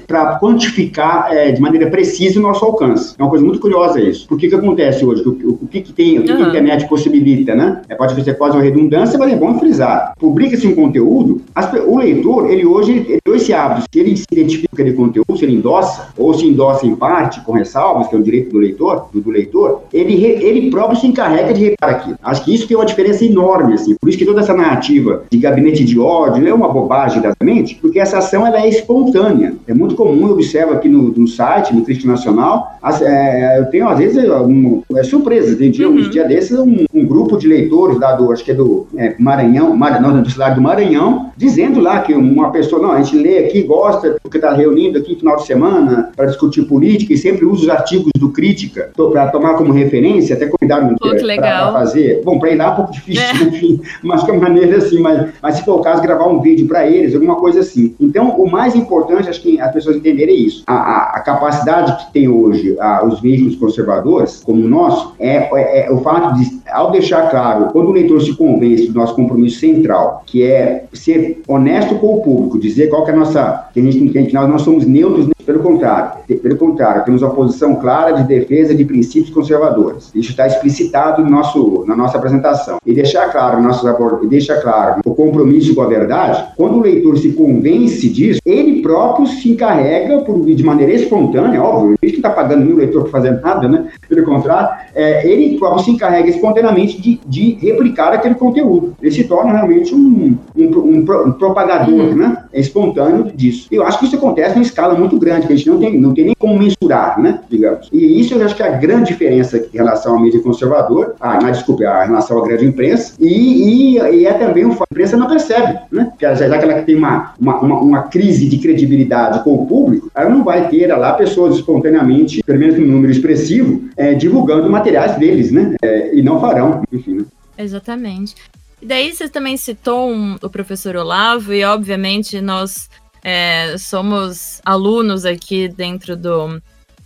para quantificar é, de maneira precisa o nosso alcance. É uma coisa muito curiosa isso. Por que que acontece hoje? O, o, o que, que tem, o que, uhum. que, a internet possibilita, né? É, pode ser quase uma redundância, mas é bom frisar. Publica-se um conteúdo, as, o leitor, ele hoje, ele, hoje se abre, se ele se identifica com aquele conteúdo, se ele endossa, ou se endossa em parte, com ressalvas, que é um direito do leitor, do, do leitor, ele, ele próprio se encarrega de reparar aquilo. Acho que isso tem uma diferença enorme, assim. Por isso que toda essa narrativa de gabinete de ódio é uma bobagem da mente, porque essa ação ela é espontânea. É muito comum, eu observo aqui no, no site, no Cristo Nacional, as, é, eu tenho às vezes um, é surpresa. Tem dia, uhum. uns dias desses, um, um, grupo de leitores lá do, acho que é do é, Maranhão, Mar, não, da cidade do Maranhão, dizendo lá que uma pessoa, não, a gente lê aqui, gosta, porque está reunindo aqui no final de semana para discutir política e sempre usa os artigos do Crítica para tomar como referência, até convidaram para fazer. Bom, para ir lá é um pouco difícil, é. <laughs> enfim, mas de maneira assim, mas, mas se for o caso, gravar um vídeo para eles, alguma coisa assim. Então, o mais importante, acho que as pessoas entenderem é isso. A, a, a capacidade que tem hoje a, os veículos conservadores, como o nosso, é, é, é, o fato de, ao deixar claro, quando o leitor se convence do nosso compromisso central, que é ser honesto com o público, dizer qual que é a nossa. que a gente, que nós não somos neutros pelo contrário, pelo contrário, temos uma posição clara de defesa de princípios conservadores. Isso está explicitado no nosso, na nossa apresentação. E deixar claro, nossos deixa claro o compromisso com a verdade, quando o leitor se convence disso, ele próprio se encarrega por, de maneira espontânea, óbvio, ele que está pagando nenhum leitor para fazer nada, né? Pelo contrário, é, ele próprio se encarrega espontaneamente de, de, replicar aquele conteúdo. Ele se torna realmente um, um, um, um propagador, uhum. né? É espontâneo disso. Eu acho que isso acontece em escala muito grande grande, que a gente não tem, não tem nem como mensurar, né, digamos. E isso eu acho que é a grande diferença em relação à mídia conservadora, ah, não, desculpe, a relação à grande imprensa, e, e, e é também o fato a imprensa não percebe, né, porque já que ela tem uma, uma, uma, uma, crise de credibilidade com o público, ela não vai ter lá pessoas espontaneamente, pelo menos um número expressivo, é, divulgando materiais deles, né, é, e não farão, enfim, né. Exatamente. E daí você também citou um, o professor Olavo, e obviamente nós é, somos alunos aqui dentro do,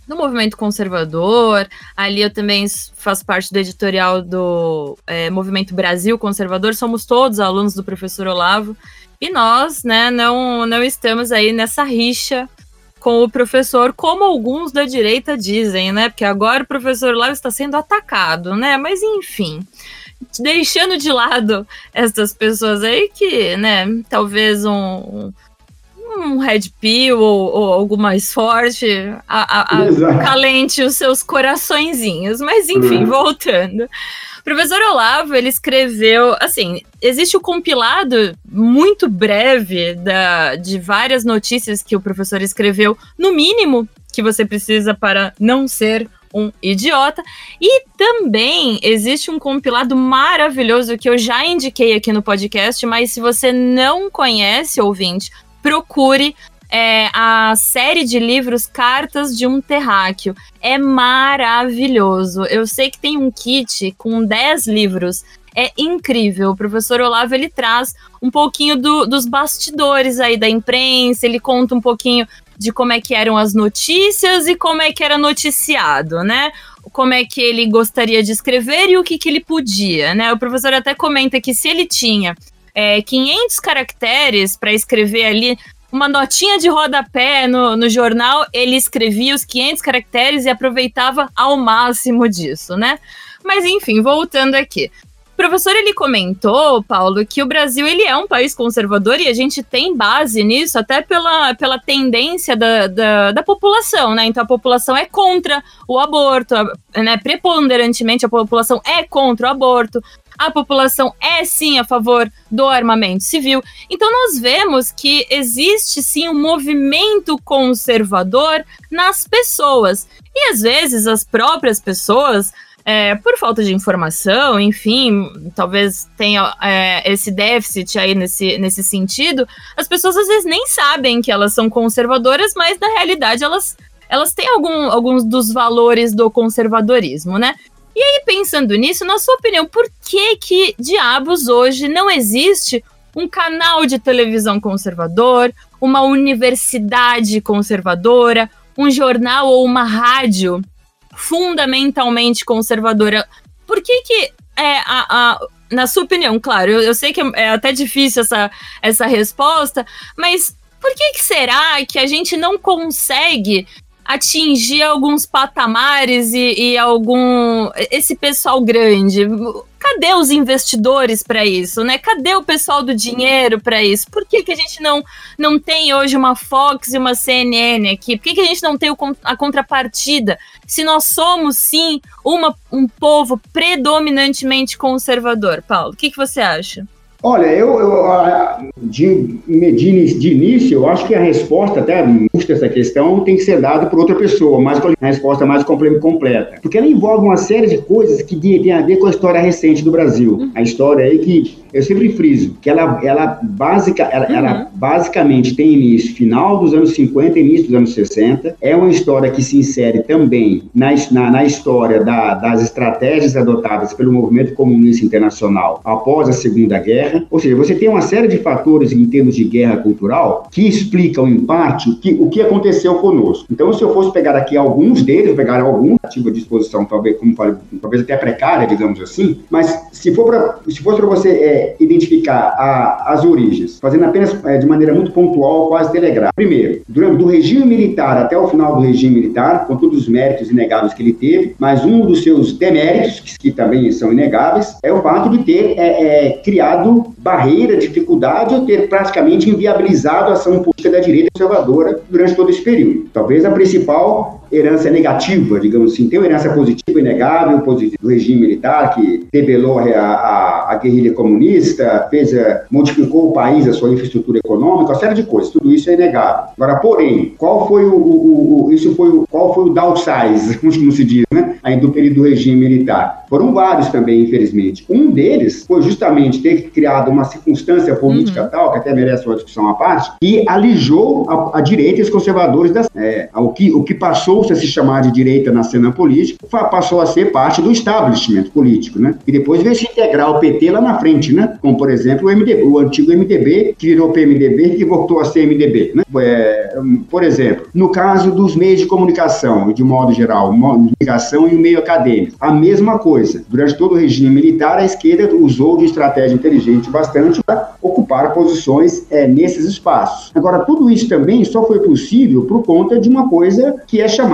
do movimento conservador. Ali eu também faço parte do editorial do é, Movimento Brasil Conservador. Somos todos alunos do professor Olavo. E nós, né, não, não estamos aí nessa rixa com o professor, como alguns da direita dizem, né? Porque agora o professor Olavo está sendo atacado, né? Mas enfim, deixando de lado <laughs> essas pessoas aí que, né, talvez um, um Red Pill ou, ou algo mais forte a, a, a calente os seus coraçõezinhos. Mas enfim, uhum. voltando. O professor Olavo, ele escreveu, assim, existe o um compilado muito breve da, de várias notícias que o professor escreveu, no mínimo que você precisa para não ser um idiota. E também existe um compilado maravilhoso que eu já indiquei aqui no podcast, mas se você não conhece, ouvinte, procure é, a série de livros Cartas de um Terráqueo. É maravilhoso. Eu sei que tem um kit com 10 livros. É incrível. O professor Olavo ele traz um pouquinho do, dos bastidores aí da imprensa, ele conta um pouquinho de como é que eram as notícias e como é que era noticiado, né? Como é que ele gostaria de escrever e o que, que ele podia, né? O professor até comenta que se ele tinha é, 500 caracteres para escrever ali uma notinha de rodapé no, no jornal, ele escrevia os 500 caracteres e aproveitava ao máximo disso, né? Mas enfim, voltando aqui. O professor ele comentou, Paulo, que o Brasil ele é um país conservador e a gente tem base nisso até pela, pela tendência da, da, da população, né? Então a população é contra o aborto, né? Preponderantemente a população é contra o aborto a população é sim a favor do armamento civil. Então nós vemos que existe sim um movimento conservador nas pessoas. E às vezes as próprias pessoas é, por falta de informação, enfim, talvez tenha é, esse déficit aí nesse, nesse sentido, as pessoas às vezes nem sabem que elas são conservadoras, mas na realidade elas, elas têm algum, alguns dos valores do conservadorismo, né? E aí, pensando nisso, na sua opinião, por que que diabos hoje não existe um canal de televisão conservador, uma universidade conservadora, um jornal ou uma rádio fundamentalmente conservadora. Por que que é a, a na sua opinião, claro, eu, eu, sei que é até difícil essa, essa resposta, mas por que, que será que a gente não consegue atingir alguns patamares e, e algum esse pessoal grande? cadê os investidores para isso, né? Cadê o pessoal do dinheiro para isso? Por que, que a gente não, não tem hoje uma Fox e uma CNN aqui? Por que, que a gente não tem o, a contrapartida? Se nós somos, sim, uma, um povo predominantemente conservador. Paulo, o que, que você acha? Olha, eu, eu de, de, de, início, eu acho que a resposta, até custa essa questão, tem que ser dada por outra pessoa, mas a resposta mais completa. Porque ela envolve uma série de coisas que tem a ver com a história recente do Brasil. A história aí que eu sempre friso, que ela, ela, básica, ela, uhum. ela basicamente tem início final dos anos 50 início dos anos 60. É uma história que se insere também na, na, na história da, das estratégias adotadas pelo movimento comunista internacional após a Segunda Guerra guerra. Ou seja, você tem uma série de fatores em termos de guerra cultural que explicam, em parte, o que, o que aconteceu conosco. Então, se eu fosse pegar aqui alguns deles, pegar alguns, ativo à disposição, talvez, como falei, talvez até precária, digamos assim, mas se, for pra, se fosse para você é, identificar a, as origens, fazendo apenas é, de maneira muito pontual, quase telegrafo. Primeiro, durante do regime militar até o final do regime militar, com todos os méritos inegáveis que ele teve, mas um dos seus deméritos, que, que também são inegáveis, é o fato de ter é, é barreira, dificuldade ou ter praticamente inviabilizado a ação política da direita conservadora durante todo esse período. Talvez a principal herança negativa, digamos assim, tem uma herança positiva inegável, positiva do regime militar que debelou a, a, a guerrilha comunista, fez, a, modificou o país, a sua infraestrutura econômica, uma série de coisas, tudo isso é inegável. Agora, porém, qual foi o, o, o isso foi o, qual foi o downsize, <laughs> como se diz, né, aí do período do regime militar? Foram vários também, infelizmente. Um deles foi justamente ter criado uma circunstância política uhum. tal, que até merece uma discussão à parte, que alijou a, a direita e os conservadores das, é, o, que, o que passou-se a se chamar de direita na cena política, passou a ser parte do establishment político, né? E depois veio se integrar o PT lá na frente, né? Como, por exemplo, o MDB, o antigo MDB, que virou PMDB e que voltou a ser MDB, né? É, por exemplo, no caso dos meios de comunicação, de modo geral, comunicação e o meio acadêmico, a mesma coisa. Durante todo o regime militar, a esquerda usou de estratégia inteligente bastante para ocupar posições é, nesses espaços. Agora, tudo isso também só foi possível por conta de uma coisa que é chamada,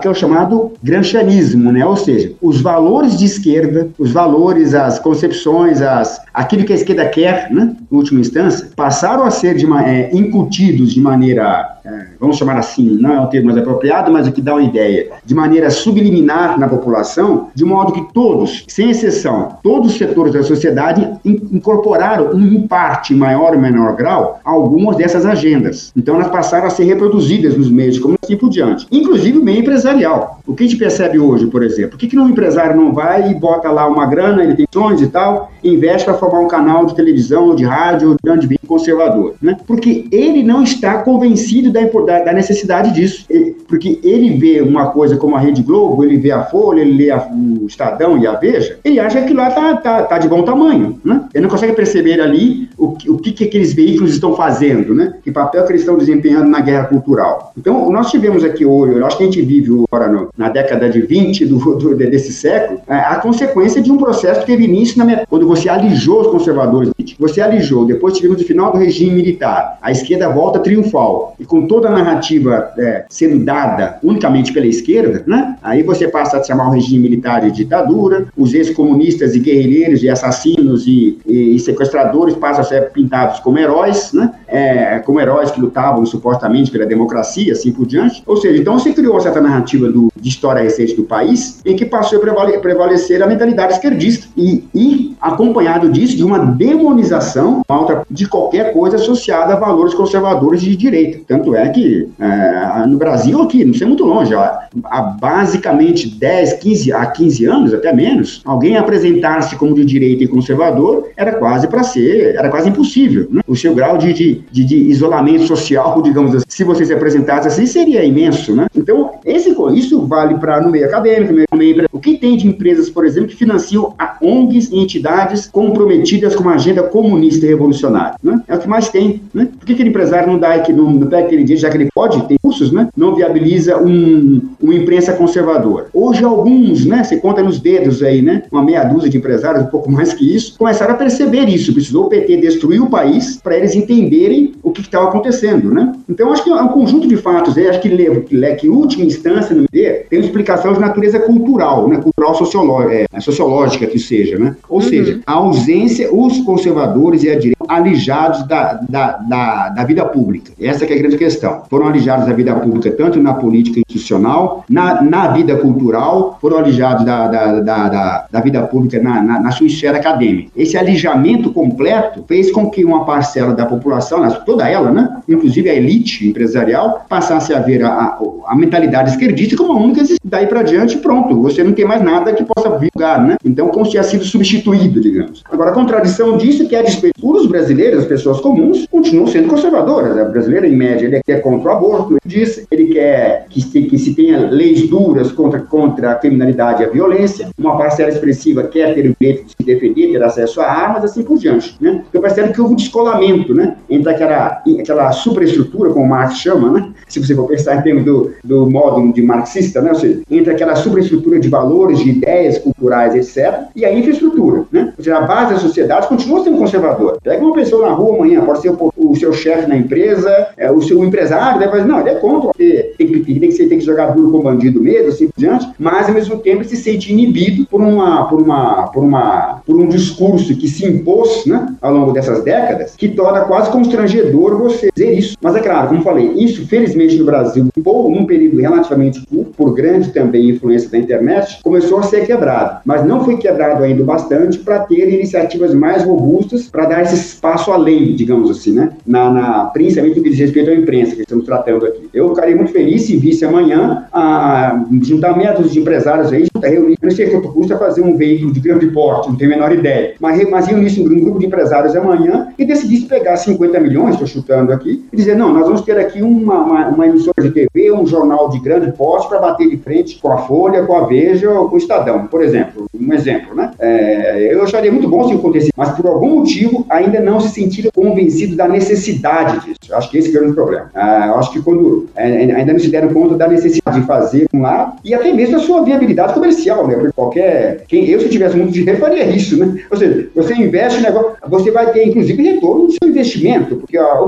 que é o chamado granchanismo, né? Ou seja, os valores de esquerda, os valores, as concepções, as, aquilo que a esquerda quer, né? Em última instância, passaram a ser de, é, incutidos de maneira é, vamos chamar assim, não é o termo mais apropriado, mas o que dá uma ideia, de maneira subliminar na população, de modo que todos, sem exceção, todos os setores da sociedade incorporaram, em parte, maior ou menor grau, algumas dessas agendas. Então, elas passaram a ser reproduzidas nos meios como assim por diante, inclusive o meio empresarial. O que a gente percebe hoje, por exemplo, por que, que um empresário não vai e bota lá uma grana, ele tem sonhos e tal, e investe para formar um canal de televisão ou de rádio ou de grande vídeo conservador? Né? Porque ele não está convencido da, da, necessidade disso. Porque ele vê uma coisa como a Rede Globo, ele vê a Folha, ele lê a, o Estadão e a Veja, ele acha que lá está tá, tá de bom tamanho. Né? Ele não consegue perceber ali o, o que, que aqueles veículos estão fazendo, né? que papel que eles estão desempenhando na guerra cultural. Então, nós tivemos aqui hoje, eu acho que a gente vive agora no, na década de 20 do, do, desse século, a, a consequência de um processo que teve início na, quando você alijou os conservadores, você alijou, depois tivemos o final do regime militar, a esquerda volta triunfal, e com toda a narrativa é, sendo dada unicamente pela esquerda, né? aí você passa a chamar o regime militar de ditadura, os ex-comunistas e guerrilheiros e assassinos e, e, e, sequestradores passam a ser pintados como heróis, né? É, como heróis que lutavam supostamente pela democracia, assim por diante. Ou seja, então se criou essa narrativa do, de história recente do país, em que passou a prevalecer a mentalidade esquerdista e, e acompanhado disso de uma demonização de qualquer coisa associada a valores conservadores de direita. Tanto é que é, no Brasil aqui, não sei muito longe, há, há basicamente 10, 15 a 15 anos, até menos, alguém apresentar-se como de direita e conservador era quase para ser, era quase impossível. Né? O seu grau de, de, de, de, isolamento social, <laughs> digamos assim, se você se apresentasse assim, seria imenso. Né? Então, esse, isso vale para no meio acadêmico, no meio, o que tem de empresas, por exemplo, que financiam a ONGs e entidades comprometidas com uma agenda comunista e revolucionária. Né? É o que mais tem. Né? Por que aquele empresário não dá que não, não pega aquele dia, já que ele pode, tem cursos, né? não viabiliza um, uma imprensa conservadora? Hoje, alguns, né? você conta nos dedos aí, né? uma meia dúzia de empresários, um pouco mais que isso, começaram a perceber isso. Precisou o PT destruir o país para eles entenderem o que estava acontecendo. Né? Então, acho que é um conjunto de fatos. Aí, acho que, leva, que, que, em última instância, no MD, tem uma explicação de natureza cultural, né? cultural sociológica, é, sociológica que seja. Né? Ou uhum. seja, a ausência, os conservadores e a direita alijados da, da, da, da, vida pública. Essa é a grande questão. Foram alijados da vida pública tanto na política institucional, na, na vida cultural, foram alijados da, da, da, da, da vida pública na, na, na, sua esfera acadêmica. Esse alijamento completo fez com que uma parcela da população, toda ela, né, inclusive a elite empresarial, passasse a ver a, a, a mentalidade esquerdista como a única daí para diante, pronto, você não tem mais nada que possa julgar, né? Então, como se tivesse sido substituído, digamos. Agora, a contradição disso é que a despeito os brasileiros, as pessoas comuns, continuam sendo conservadoras. O brasileiro, em média, ele quer contra o aborto, ele diz, ele quer que se, que se tenha leis duras contra, contra a criminalidade e a violência, uma parcela expressiva quer ter o direito de se defender, ter acesso a armas, assim por diante. Né? Então, percebe que houve um descolamento né? entre aquela, aquela superestrutura, como Marx chama, né? se você for pensar em termos do, do modo de marxista, né? ou seja, entre aquela superestrutura de valores, de ideias culturais, etc., e a infraestrutura. Né? Ou seja, a base da sociedade continua sendo conservadora. Pega uma pessoa na rua amanhã, pode ser o, seu chefe na empresa, é, o seu empresário, né? Mas não, ele é contra, porque tem que, tem que, tem que jogar duro com bandido mesmo, assim por diante, mas ao mesmo tempo ele se sente inibido por, uma, por, uma, por, uma, por um discurso que se impôs né, ao longo dessas décadas, que torna quase constrangedor você dizer isso. Mas é claro, como falei, isso felizmente no Brasil, por um período relativamente curto, por grande também influência da internet, começou a ser quebrado, mas não foi quebrado ainda bastante para ter iniciativas mais robustas para dar esse espaço além, digamos assim, né? Na, na, principalmente no que diz respeito à imprensa que estamos tratando aqui. Eu ficaria muito feliz se visse amanhã a, juntar meia dúzia de empresários aí, reunir, não sei quanto custa fazer um veículo de grande porte, não tenho a menor ideia, mas, mas reunisse um grupo de empresários amanhã e decidisse pegar 50 milhões, estou chutando aqui, e dizer, não, nós vamos ter aqui uma, uma, uma emissora de TV, um jornal de grande porte para bater de frente com a Folha, com a Veja ou com o Estadão, por exemplo, um exemplo, né? É, eu acharia muito bom se acontecesse, mas por algum motivo ainda não se sentiram convencidos da necessidade disso. Eu acho que esse é o grande problema. Ah, eu acho que quando é, ainda não se deram conta da necessidade de fazer um lá e até mesmo da sua viabilidade comercial, né? Porque qualquer. Quem, eu, se tivesse muito dinheiro, <laughs> faria isso, né? Ou seja, você investe no negócio, você vai ter, inclusive, retorno do seu investimento, porque há,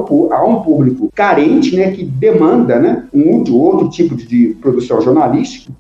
um público carente, né, que demanda, né, um outro tipo de produção jornalística,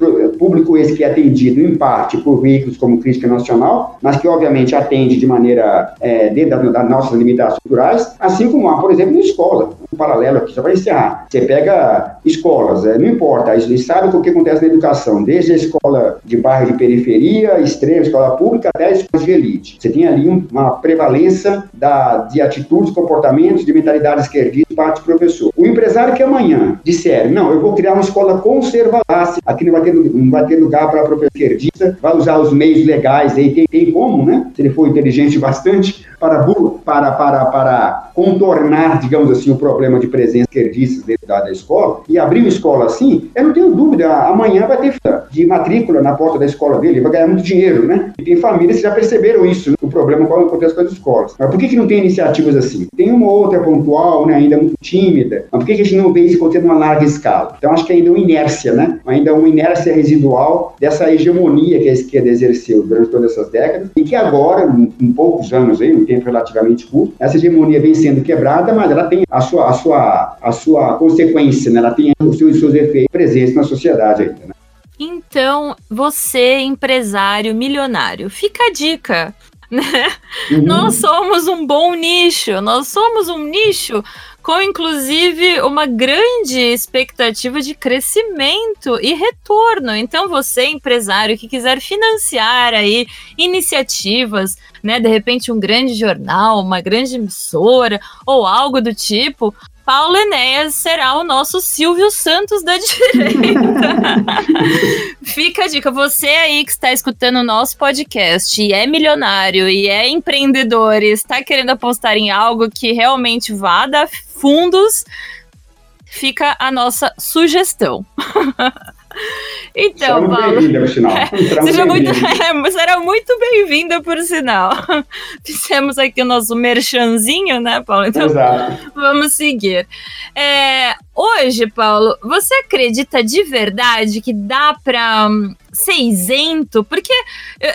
público esse que é atendido, em parte, por veículos como Crítica Nacional, mas que, obviamente, atende de maneira, é, dentro das nossas limitações culturais, assim como há, por exemplo, na escola. Um paralelo aqui, só para encerrar. Você pega escolas, é, não importa, a gente sabe o que acontece na educação, desde a escola de bairro de periferia, extrema, escola pública, até a escola de elite. Você tem ali uma prevalência da, de atitudes, comportamentos, de mentalidade esquerdista parte do professor. O empresário que amanhã disser, não, eu vou criar uma escola conservadora, aqui não vai ter, não vai ter lugar para professor esquerdista, vai usar os meios legais, aí tem, tem como, né? Se ele for inteligente bastante, para, para, para, para contornar, digamos assim, o problema de presença esquerdista dentro da, escola, e abrir uma escola assim, eu não tenho dúvida, amanhã vai ter de matrícula na porta da escola dele, vai ganhar muito dinheiro, né? E tem famílias que já perceberam isso, né? o problema qual acontece com as escolas. Mas por que, que não tem iniciativas assim? Tem uma outra pontual, né, ainda muito tímida, mas por que, que a gente não vê isso acontecendo numa larga escala? Então acho que ainda é uma inércia, né? Ainda uma inércia residual dessa hegemonia que a esquerda exerceu durante todas essas décadas, e que agora, em poucos anos aí, um tempo relativamente curto, essa hegemonia vem sendo quebrada, mas ela tem a sua, a sua, a sua consequência, né? ela tem os seus, os seus efeitos presentes na sociedade ainda. Né? Então, você, empresário milionário, fica a dica. Né? Uhum. Nós somos um bom nicho, nós somos um nicho com inclusive uma grande expectativa de crescimento e retorno. Então, você, empresário que quiser financiar aí iniciativas, né, de repente um grande jornal, uma grande emissora ou algo do tipo, Paulo Enéas será o nosso Silvio Santos da <laughs> direita. Fica a dica, você aí que está escutando o nosso podcast e é milionário e é empreendedor e está querendo apostar em algo que realmente vá dar fundos, fica a nossa sugestão. <laughs> Então, Paulo. Bem-vinda, por sinal. <laughs> É, seja muito, é, será muito bem-vinda, por sinal. <laughs> Fizemos aqui o nosso merchanzinho, né, Paulo? Então, Exato. vamos seguir. É, hoje, Paulo, você acredita de verdade que dá para um, ser isento? Porque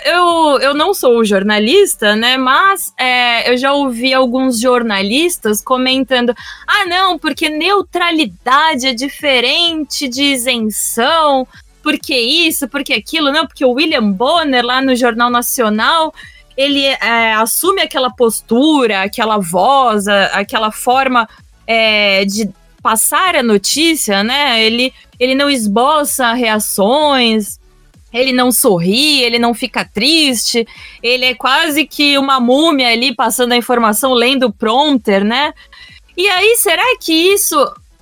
eu, eu não sou jornalista, né? Mas é, eu já ouvi alguns jornalistas comentando: ah, não, porque neutralidade é diferente de isenção porque isso, porque aquilo, não, porque o William Bonner lá no Jornal Nacional ele é, assume aquela postura, aquela voz, aquela forma é, de passar a notícia, né? Ele, ele não esboça reações, ele não sorri, ele não fica triste, ele é quase que uma múmia ali passando a informação, lendo o prompter, né? E aí, será que isso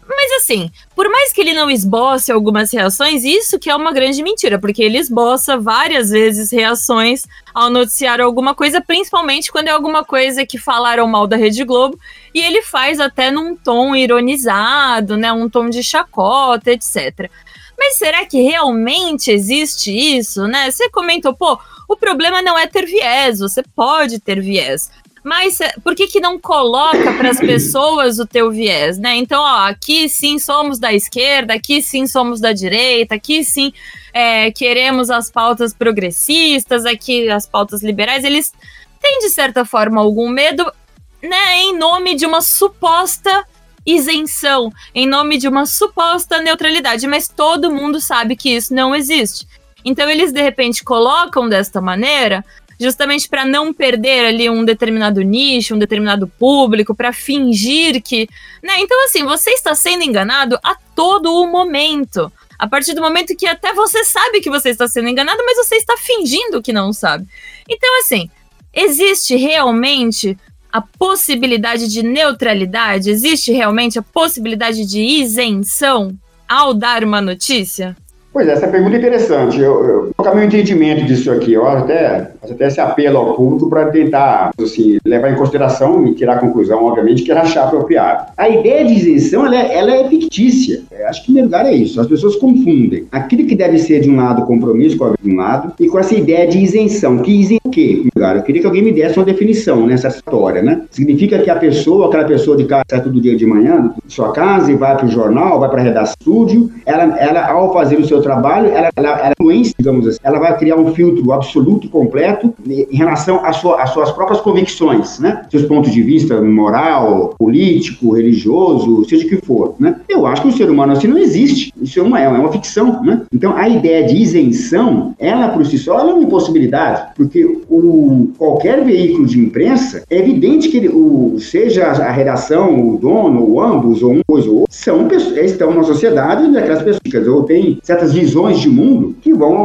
mas assim, por mais que ele não esboce algumas reações, isso que é uma grande mentira, porque ele esboça várias vezes reações ao noticiar alguma coisa, principalmente quando é alguma coisa que falaram mal da Rede Globo, e ele faz até num tom ironizado, né, um tom de chacota, etc. Mas será que realmente existe isso, né? Você comentou, pô, o problema não é ter viés, você pode ter viés. Mas eh, por que, que não coloca para as <coughs> pessoas o teu viés, né? Então, ó, aqui sim somos da esquerda, aqui sim somos da direita, aqui sim é, queremos as pautas progressistas, aqui as pautas liberais. Eles têm, de certa forma, algum medo, né? Em nome de uma suposta isenção, em nome de uma suposta neutralidade, mas todo mundo sabe que isso não existe. Então eles de repente colocam desta maneira justamente para não perder ali um determinado nicho, um determinado público, para fingir que. Né? Então, assim, você está sendo enganado a todo o momento. A partir do momento que até você sabe que você está sendo enganado, mas você está fingindo que não sabe. Então, assim, existe realmente a possibilidade de neutralidade? Existe realmente a possibilidade de isenção ao dar uma notícia? Pois é, essa pergunta é interessante. Eu, eu colocar meu entendimento disso aqui, eu até, até esse apelo ao público para tentar assim, levar em consideração e tirar a conclusão, obviamente, que era achar apropriado. A ideia de isenção ela é, ela é fictícia. É, acho que, em primeiro lugar, é isso. As pessoas confundem aquilo que deve ser, de um lado, compromisso com a de um lado, e com essa ideia de isenção. Que isenta o quê? Lugar? Eu queria que alguém me desse uma definição nessa história, né? Significa que a pessoa, aquela pessoa de casa, sai todo dia de manhã, de sua casa, e vai para o jornal, vai para a redação, estúdio, ela, ela, ao fazer o seu trabalho, ela, ela, ela influência, digamos assim, ela vai criar um filtro absoluto completo em relação às sua, suas próprias convicções, né? Seus pontos de vista moral, político, religioso, seja o que for, né? Eu acho que o ser humano assim não existe. Isso é uma, é uma ficção, né? Então, a ideia de isenção, ela por si só, é uma impossibilidade, porque o, qualquer veículo de imprensa, é evidente que ele, o, seja a redação, o dono, ou ambos, ou um coisa ou outro, são pessoas, estão na sociedade daquelas pessoas, ou têm certas visões de mundo que vão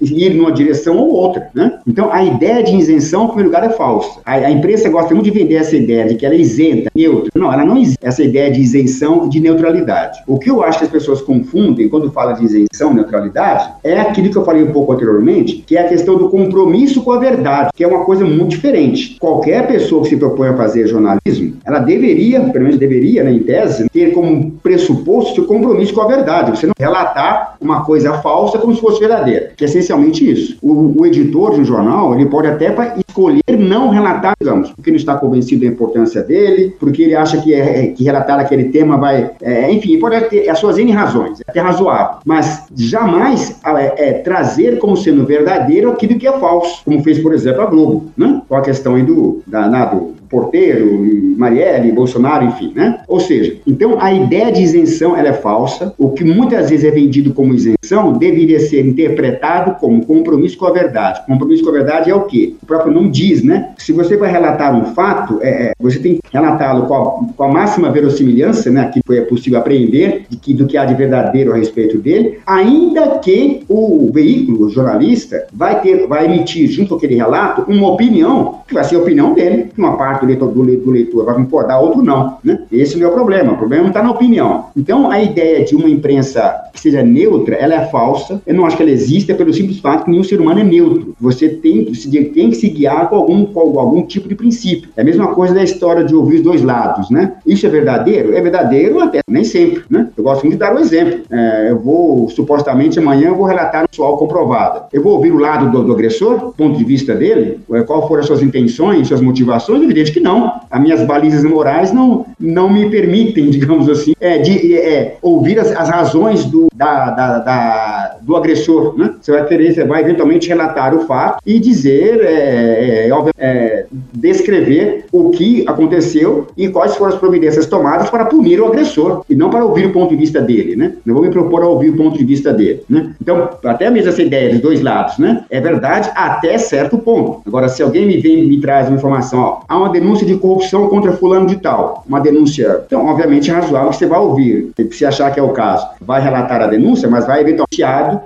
ir numa direção ou outra, né? Então, a ideia de isenção, em primeiro lugar, é falsa. A, a, imprensa gosta muito de vender essa ideia de que ela é isenta, neutra. Não, ela não existe essa ideia de isenção de neutralidade. O que eu acho que as pessoas confundem quando falam de isenção, neutralidade, é aquilo que eu falei um pouco anteriormente, que é a questão do compromisso com a verdade, que é uma coisa muito diferente. Qualquer pessoa que se propõe a fazer jornalismo, ela deveria, pelo menos deveria, né, em tese, ter como pressuposto o compromisso com a verdade. Você não relatar uma coisa falsa como se fosse verdadeira, que é essencialmente isso. O, o editor de um jornal, ele pode até escolher não relatar, digamos, porque não está convencido da importância dele, porque ele acha que, é, é que relatar aquele tema vai. É, enfim, pode ter as suas N razões, é até razoável, mas jamais é, é, trazer como sendo verdadeiro aquilo que é falso, como fez, por exemplo, a Globo, né? com a questão aí do, da, na, do Porteiro, Marielle, Bolsonaro, enfim, né? Ou seja, então a ideia de isenção ela é falsa. O que muitas vezes é vendido como isenção deveria ser interpretado como compromisso com a verdade. Compromisso com a verdade é o quê? O próprio nome diz, né? Se você vai relatar um fato, é, é você tem que relatá-lo com, com, a máxima verossimilhança, né? Que foi possível apreender de que, do que há de verdadeiro a respeito dele, ainda que o veículo, o jornalista, vai ter, vai emitir junto com aquele relato uma opinião que vai ser a opinião dele, uma parte do leitor, do, do leitor vai concordar, outro não. Né? Esse é o problema. O problema está na opinião. Então, a ideia de uma imprensa que seja neutra, ela é falsa. Eu não acho que ela exista pelo simples fato que nenhum ser humano é neutro. Você tem, tem que se guiar com algum, com algum tipo de princípio. É a mesma coisa da história de ouvir os dois lados, né? Isso é verdadeiro? É verdadeiro até nem sempre, né? Eu gosto muito de dar um exemplo. É, eu vou, supostamente, amanhã eu vou relatar um pessoal comprovado. Eu vou ouvir o lado do, do agressor, ponto de vista dele, é, qual foram as suas intenções, suas motivações? Que não. As minhas balizas morais não, não me permitem, <laughs> digamos assim, é, de é, ouvir as, as razões do, da, da, da, do agressor. Né? Você vai querer, você vai eventualmente relatar o fato e dizer, é, é, é, descrever o que aconteceu e quais foram as providências tomadas para punir o agressor e não para ouvir o ponto de vista dele. Né? Não vou me propor a ouvir o ponto de vista dele. Né? Então, até mesmo essa ideia dos dois lados, né? é verdade até certo ponto. Agora, se alguém me vem me traz uma informação, ó, há uma denúncia de corrupção contra fulano de tal, uma denúncia, então, obviamente, é razoável que você vai ouvir, se achar que é o caso. Vai relatar a denúncia, mas vai eventualmente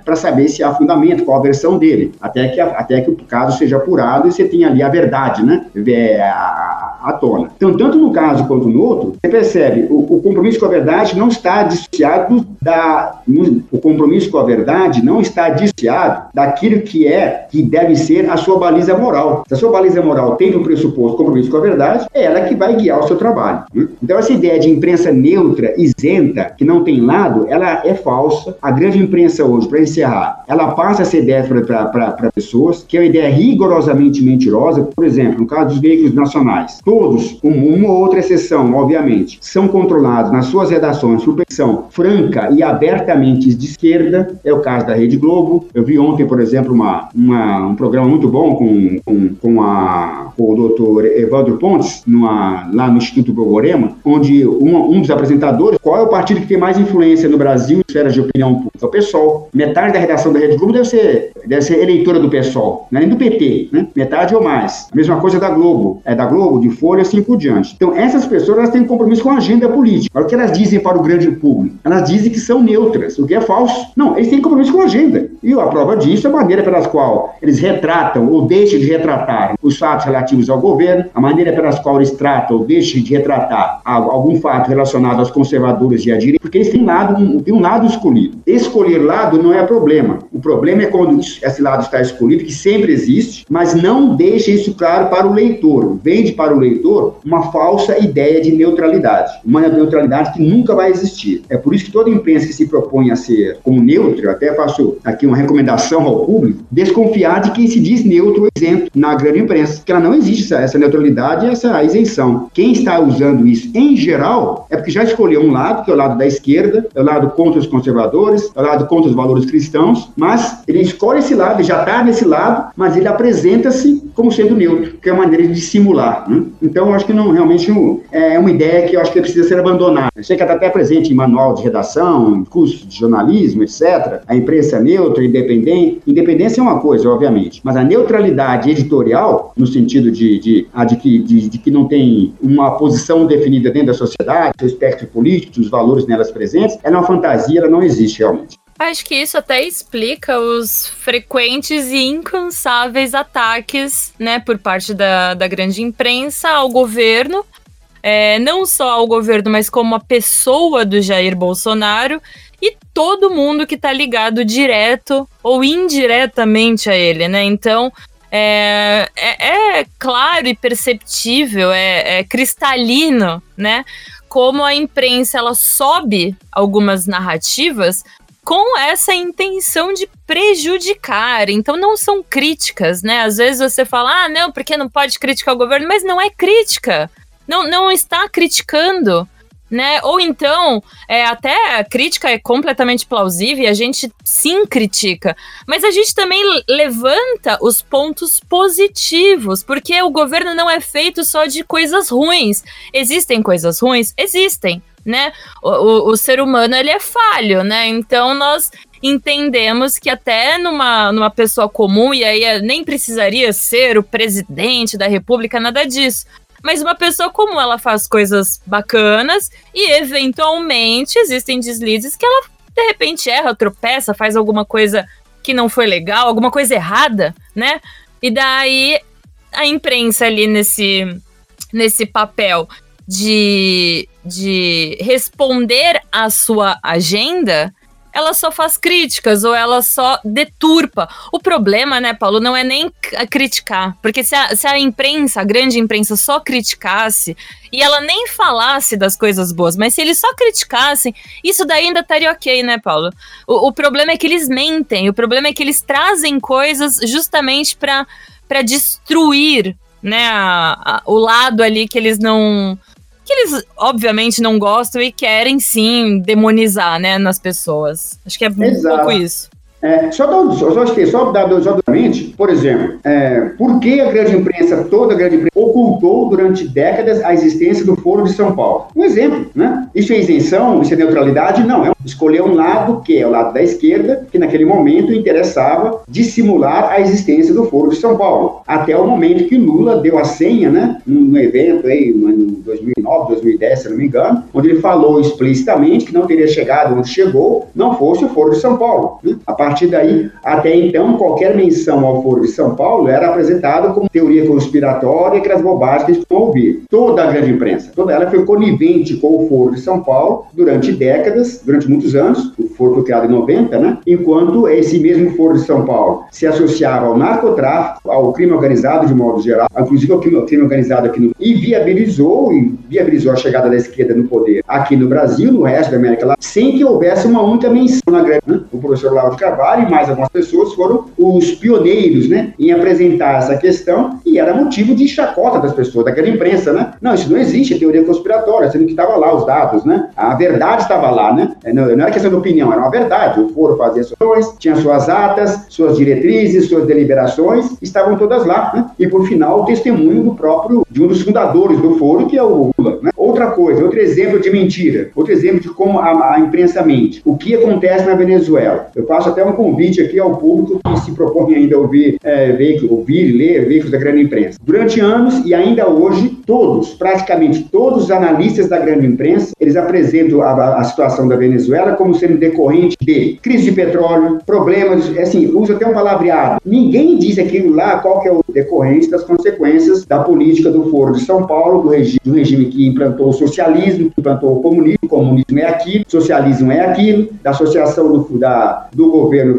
para saber se há fundamento, qual a versão dele, até que, até que o caso seja apurado e você tenha ali a verdade, né? É, a, à tona. Então, tanto no caso quanto no outro, você percebe, o, o compromisso com a verdade não está dissociado da. No, o compromisso com a verdade não está dissociado daquilo que é, que deve ser a sua baliza moral. Se a sua baliza moral tem um pressuposto compromisso com a verdade, é ela que vai guiar o seu trabalho. Então, essa ideia de imprensa neutra, isenta, que não tem lado, ela é falsa. A grande imprensa hoje, para encerrar, ela passa essa ideia para pessoas, que é uma ideia rigorosamente mentirosa. Por exemplo, no caso dos veículos nacionais todos, com uma ou outra exceção, obviamente, são controlados nas suas redações por petição franca e abertamente de esquerda, é o caso da Rede Globo. Eu vi ontem, por exemplo, uma, uma um programa muito bom com, com, com, a, com o doutor Evandro Pontes, numa, lá no Instituto Borborema, onde um, um dos apresentadores, qual é o partido que tem mais influência no Brasil em esferas de opinião pública? É o PSOL. Metade da redação da Rede Globo deve ser, deve ser eleitora do PSOL, não é nem do PT, né? Metade ou mais. A mesma coisa da Globo. É da Globo, de Folha, assim por diante. Então, essas pessoas elas têm compromisso com a agenda política. Agora, o que elas dizem para o grande público? Elas dizem que são neutras, o que é falso. Não, eles têm compromisso com a agenda. E a prova disso é a maneira pelas qual eles retratam ou deixam de retratar os fatos relativos ao governo, a maneira pelas qual eles tratam ou deixam de retratar algum fato relacionado aos conservadores e à direita, porque eles têm, lado, têm um lado escolhido. Escolher lado não é problema. O problema é quando esse lado está escolhido, que sempre existe, mas não deixa isso claro para o leitor. Vende para o leitor uma falsa ideia de neutralidade, uma neutralidade que nunca vai existir. É por isso que toda imprensa que se propõe a ser como neutra, até faço aqui uma recomendação ao público, desconfiar de quem se diz neutro ou isento na grande imprensa, que ela não existe essa, essa neutralidade e essa isenção. Quem está usando isso em geral é porque já escolheu um lado, que é o lado da esquerda, é o lado contra os conservadores, é o lado contra os valores cristãos, mas ele escolhe esse lado, ele já está nesse lado, mas ele apresenta-se como sendo neutro, que é uma maneira de dissimular. Né? Então, eu acho que não realmente é uma ideia que eu acho que precisa ser abandonada. Eu sei que está até presente em manual de redação, curso de jornalismo, etc. A imprensa é neutra, independente. Independência é uma coisa, obviamente, mas a neutralidade editorial, no sentido de, de, de, que, de, de que não tem uma posição definida dentro da sociedade, seu espectro político, os valores nelas presentes, ela é uma fantasia, ela não existe Acho que isso até explica os frequentes e incansáveis ataques, né, por parte da, da grande imprensa ao governo, é, não só ao governo, mas como a pessoa do Jair Bolsonaro e todo mundo que está ligado direto ou indiretamente a ele, né? Então, é, é, é claro e perceptível, é, é, cristalino, né? Como a imprensa ela sobe algumas narrativas com essa intenção de prejudicar. Então não são críticas, né? Às vezes você fala, ah, não, porque não pode criticar o governo, mas não é crítica. Não, não está criticando. né? Ou então, é, até a crítica é completamente plausível e a gente sim critica, mas a gente também levanta os pontos positivos, porque o governo não é feito só de coisas ruins. Existem coisas ruins? Existem. Né? O, o, o ser humano ele é falho, né? Então nós entendemos que até numa, numa pessoa comum, e aí nem precisaria ser o presidente da república, nada disso. Mas uma pessoa comum, ela faz coisas bacanas e eventualmente existem deslizes que ela de repente erra, tropeça, faz alguma coisa que não foi legal, alguma coisa errada, né? E daí a imprensa ali nesse, nesse papel de, de responder à sua agenda, ela só faz críticas ou ela só deturpa. O problema, né, Paulo, não é nem criticar. Porque se a, se a imprensa, a grande imprensa, só criticasse e ela nem falasse das coisas boas, mas se eles só criticassem, isso daí ainda estaria ok, né, Paulo? O, o problema é que eles mentem, o problema é que eles trazem coisas justamente para destruir né, a, a, o lado ali que eles não que eles, obviamente, não gostam e querem sim demonizar, né, nas pessoas. Acho que é Exato. um pouco isso. É, só, dar, só, só, só dar exatamente, por exemplo, é, por que a grande imprensa, toda a grande imprensa, ocultou durante décadas a existência do Foro de São Paulo? Um exemplo, né? Isso é isenção, isso é neutralidade? Não, é escolher um lado, que é o lado da esquerda, que naquele momento interessava dissimular a existência do Foro de São Paulo. Até o momento que Lula deu a senha, né, no, evento aí, em 2009, 2010, se não me engano, onde ele falou explicitamente que não teria chegado onde chegou, não fosse o Foro de São Paulo. Né? A partir daí, até então, qualquer menção ao Foro de São Paulo era apresentada como teoria conspiratória e aquelas bobagens que a ouvir. Toda a grande imprensa, toda ela foi conivente com o Foro de São Paulo durante décadas, durante muitos anos, o Foro foi criado em 90, né? Enquanto esse mesmo Foro de São Paulo se associava ao narcotráfico, ao crime organizado de modo geral, inclusive ao crime, crime organizado aqui no e viabilizou e viabilizou a chegada da esquerda no poder aqui no Brasil, no resto da América Latina, sem que houvesse uma única menção na grande. Né? O professor Lauro Carvalho e mais algumas pessoas foram os pioneiros, né, em apresentar essa questão e era motivo de chacota das pessoas, daquela imprensa, né? Não, isso não existe, é teoria conspiratória, sendo que estava lá os dados, né? A verdade estava lá, né? É, não, não era questão de opinião, era uma verdade. O foro fazia suas tinha suas atas, suas diretrizes, suas deliberações, estavam todas lá, né? E por final, o testemunho do próprio, de um dos fundadores do foro, que é o Lula, né? Outra coisa, outro exemplo de mentira, outro exemplo de como a, a imprensa mente. O que acontece na Venezuela? Eu faço até um convite aqui ao público que se propõe ainda a ouvir, é, ouvir, ler veículos da grande imprensa. Durante anos e ainda hoje, todos, praticamente todos os analistas da grande imprensa, eles apresentam a, a situação da Venezuela como sendo decorrente de crise de petróleo, problemas, assim, usa até um palavreado. Ninguém diz aquilo lá qual que é o decorrente das consequências da política do Foro de São Paulo, do regime, do regime que implantou o socialismo, que o comunismo, o comunismo é aquilo, o socialismo é aquilo, da associação do, da, do governo,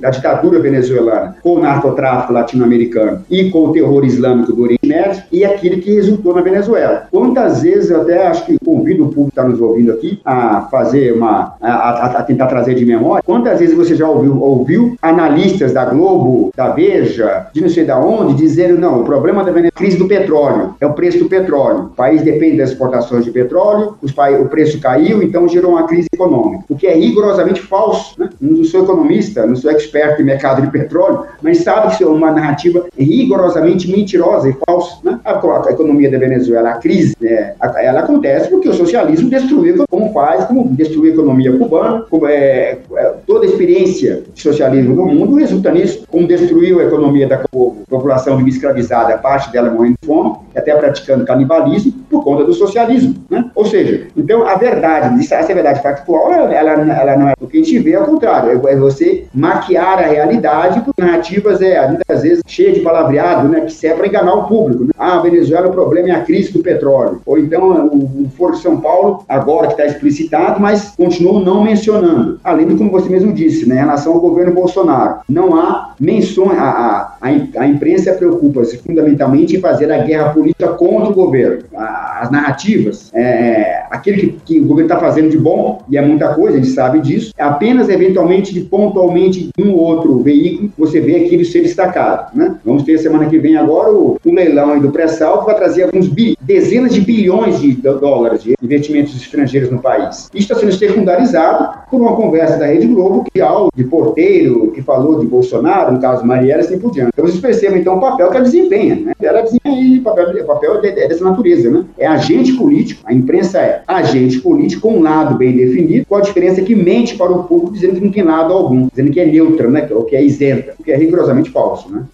da ditadura venezuelana com o narcotráfico latino-americano e com o terror islâmico do Oriente Médio, e aquilo que resultou na Venezuela. Quantas vezes eu até acho que convido o público que está nos ouvindo aqui a fazer uma, a, a, a, tentar trazer de memória, quantas vezes você já ouviu, ouviu analistas da Globo, da Veja, de não sei da onde, dizendo, não, o problema da Venezuela é a crise do petróleo, é o preço do petróleo. O país depende das exportações de petróleo, o preço caiu, então gerou uma crise econômica. O que é rigorosamente falso. Né? Não sou economista, não sou expert em mercado de petróleo, mas sabe que isso é uma narrativa rigorosamente mentirosa e falsa. Né? A, a, economia da Venezuela, a crise, né, ela acontece porque o socialismo destruiu, como faz, como destruiu a economia cubana, como é, é, toda a experiência de socialismo no mundo resulta nisso, como destruiu a economia da população escravizada, parte dela morrendo de fome, até praticando canibalismo, por conta do socialismo. Né? Ou seja, então a verdade, essa verdade factual, ela, ela não é o que a gente vê, ao contrário, é você maquiar a realidade por narrativas, é, muitas vezes, cheias de palavreado, né, que serve para enganar o público. Né? Ah, Venezuela, o problema é a crise do petróleo. Ou então o, o Foro de São Paulo, agora que está explicitado, mas continuam não mencionando. Além do como você mesmo disse, né, em relação ao governo Bolsonaro. Não há menções, a, a, a imprensa preocupa-se fundamentalmente em fazer a guerra política política contra o governo. As narrativas, é, aquele que, que o governo está fazendo de bom, e é muita coisa, a gente sabe disso, apenas eventualmente, de pontualmente, um ou outro veículo, você vê aquilo ser destacado. Né? Vamos ter semana que vem agora o, o leilão do pré-sal, que vai trazer alguns bi, dezenas de bilhões de dólares de investimentos estrangeiros no país. Isso está sendo secundarizado por uma conversa da Rede Globo, que ao de porteiro, que falou de Bolsonaro, no caso Marielle, assim por diante. Então vocês percebem, então, o papel que ela desempenha. Né? Ela desempenha o papel, o papel é dessa natureza. Né? É agente político, a imprensa é agente político com um lado bem definido, com a diferença que mente para o público dizendo que não tem lado algum, dizendo que é neutra, né? ou que é isenta, o que é rigorosamente falso. Né?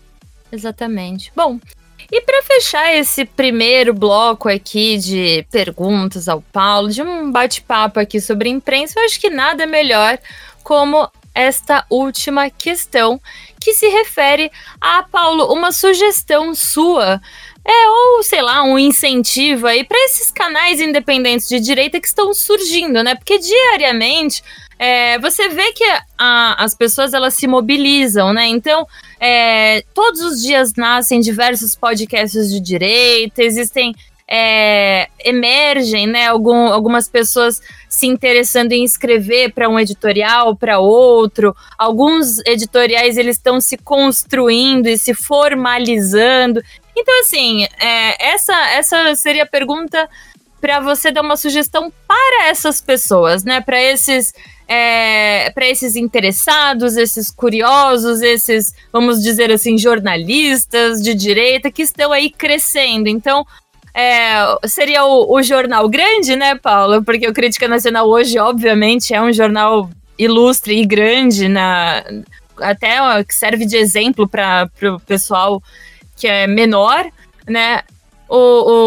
Exatamente. Bom, e para fechar esse primeiro bloco aqui de perguntas ao Paulo, de um bate-papo aqui sobre imprensa, eu acho que nada melhor como esta última questão que se refere a Paulo, uma sugestão sua é, ou sei lá, um incentivo aí para esses canais independentes de direita que estão surgindo, né? Porque diariamente é, você vê que a, as pessoas elas se mobilizam, né? Então, é, todos os dias nascem diversos podcasts de direita, existem é, emergem, né, algum, algumas pessoas se interessando em escrever para um editorial, para outro. Alguns editoriais eles estão se construindo e se formalizando. Então, assim, é, essa, essa seria a pergunta para você dar uma sugestão para essas pessoas, né? Para esses é, para esses interessados, esses curiosos, esses, vamos dizer assim, jornalistas de direita que estão aí crescendo. Então, é, seria o, o, jornal grande, né, Paula? Porque o Crítica Nacional hoje, obviamente, é um jornal ilustre e grande, na, até ó, que serve de exemplo para o pessoal que é menor, né? O,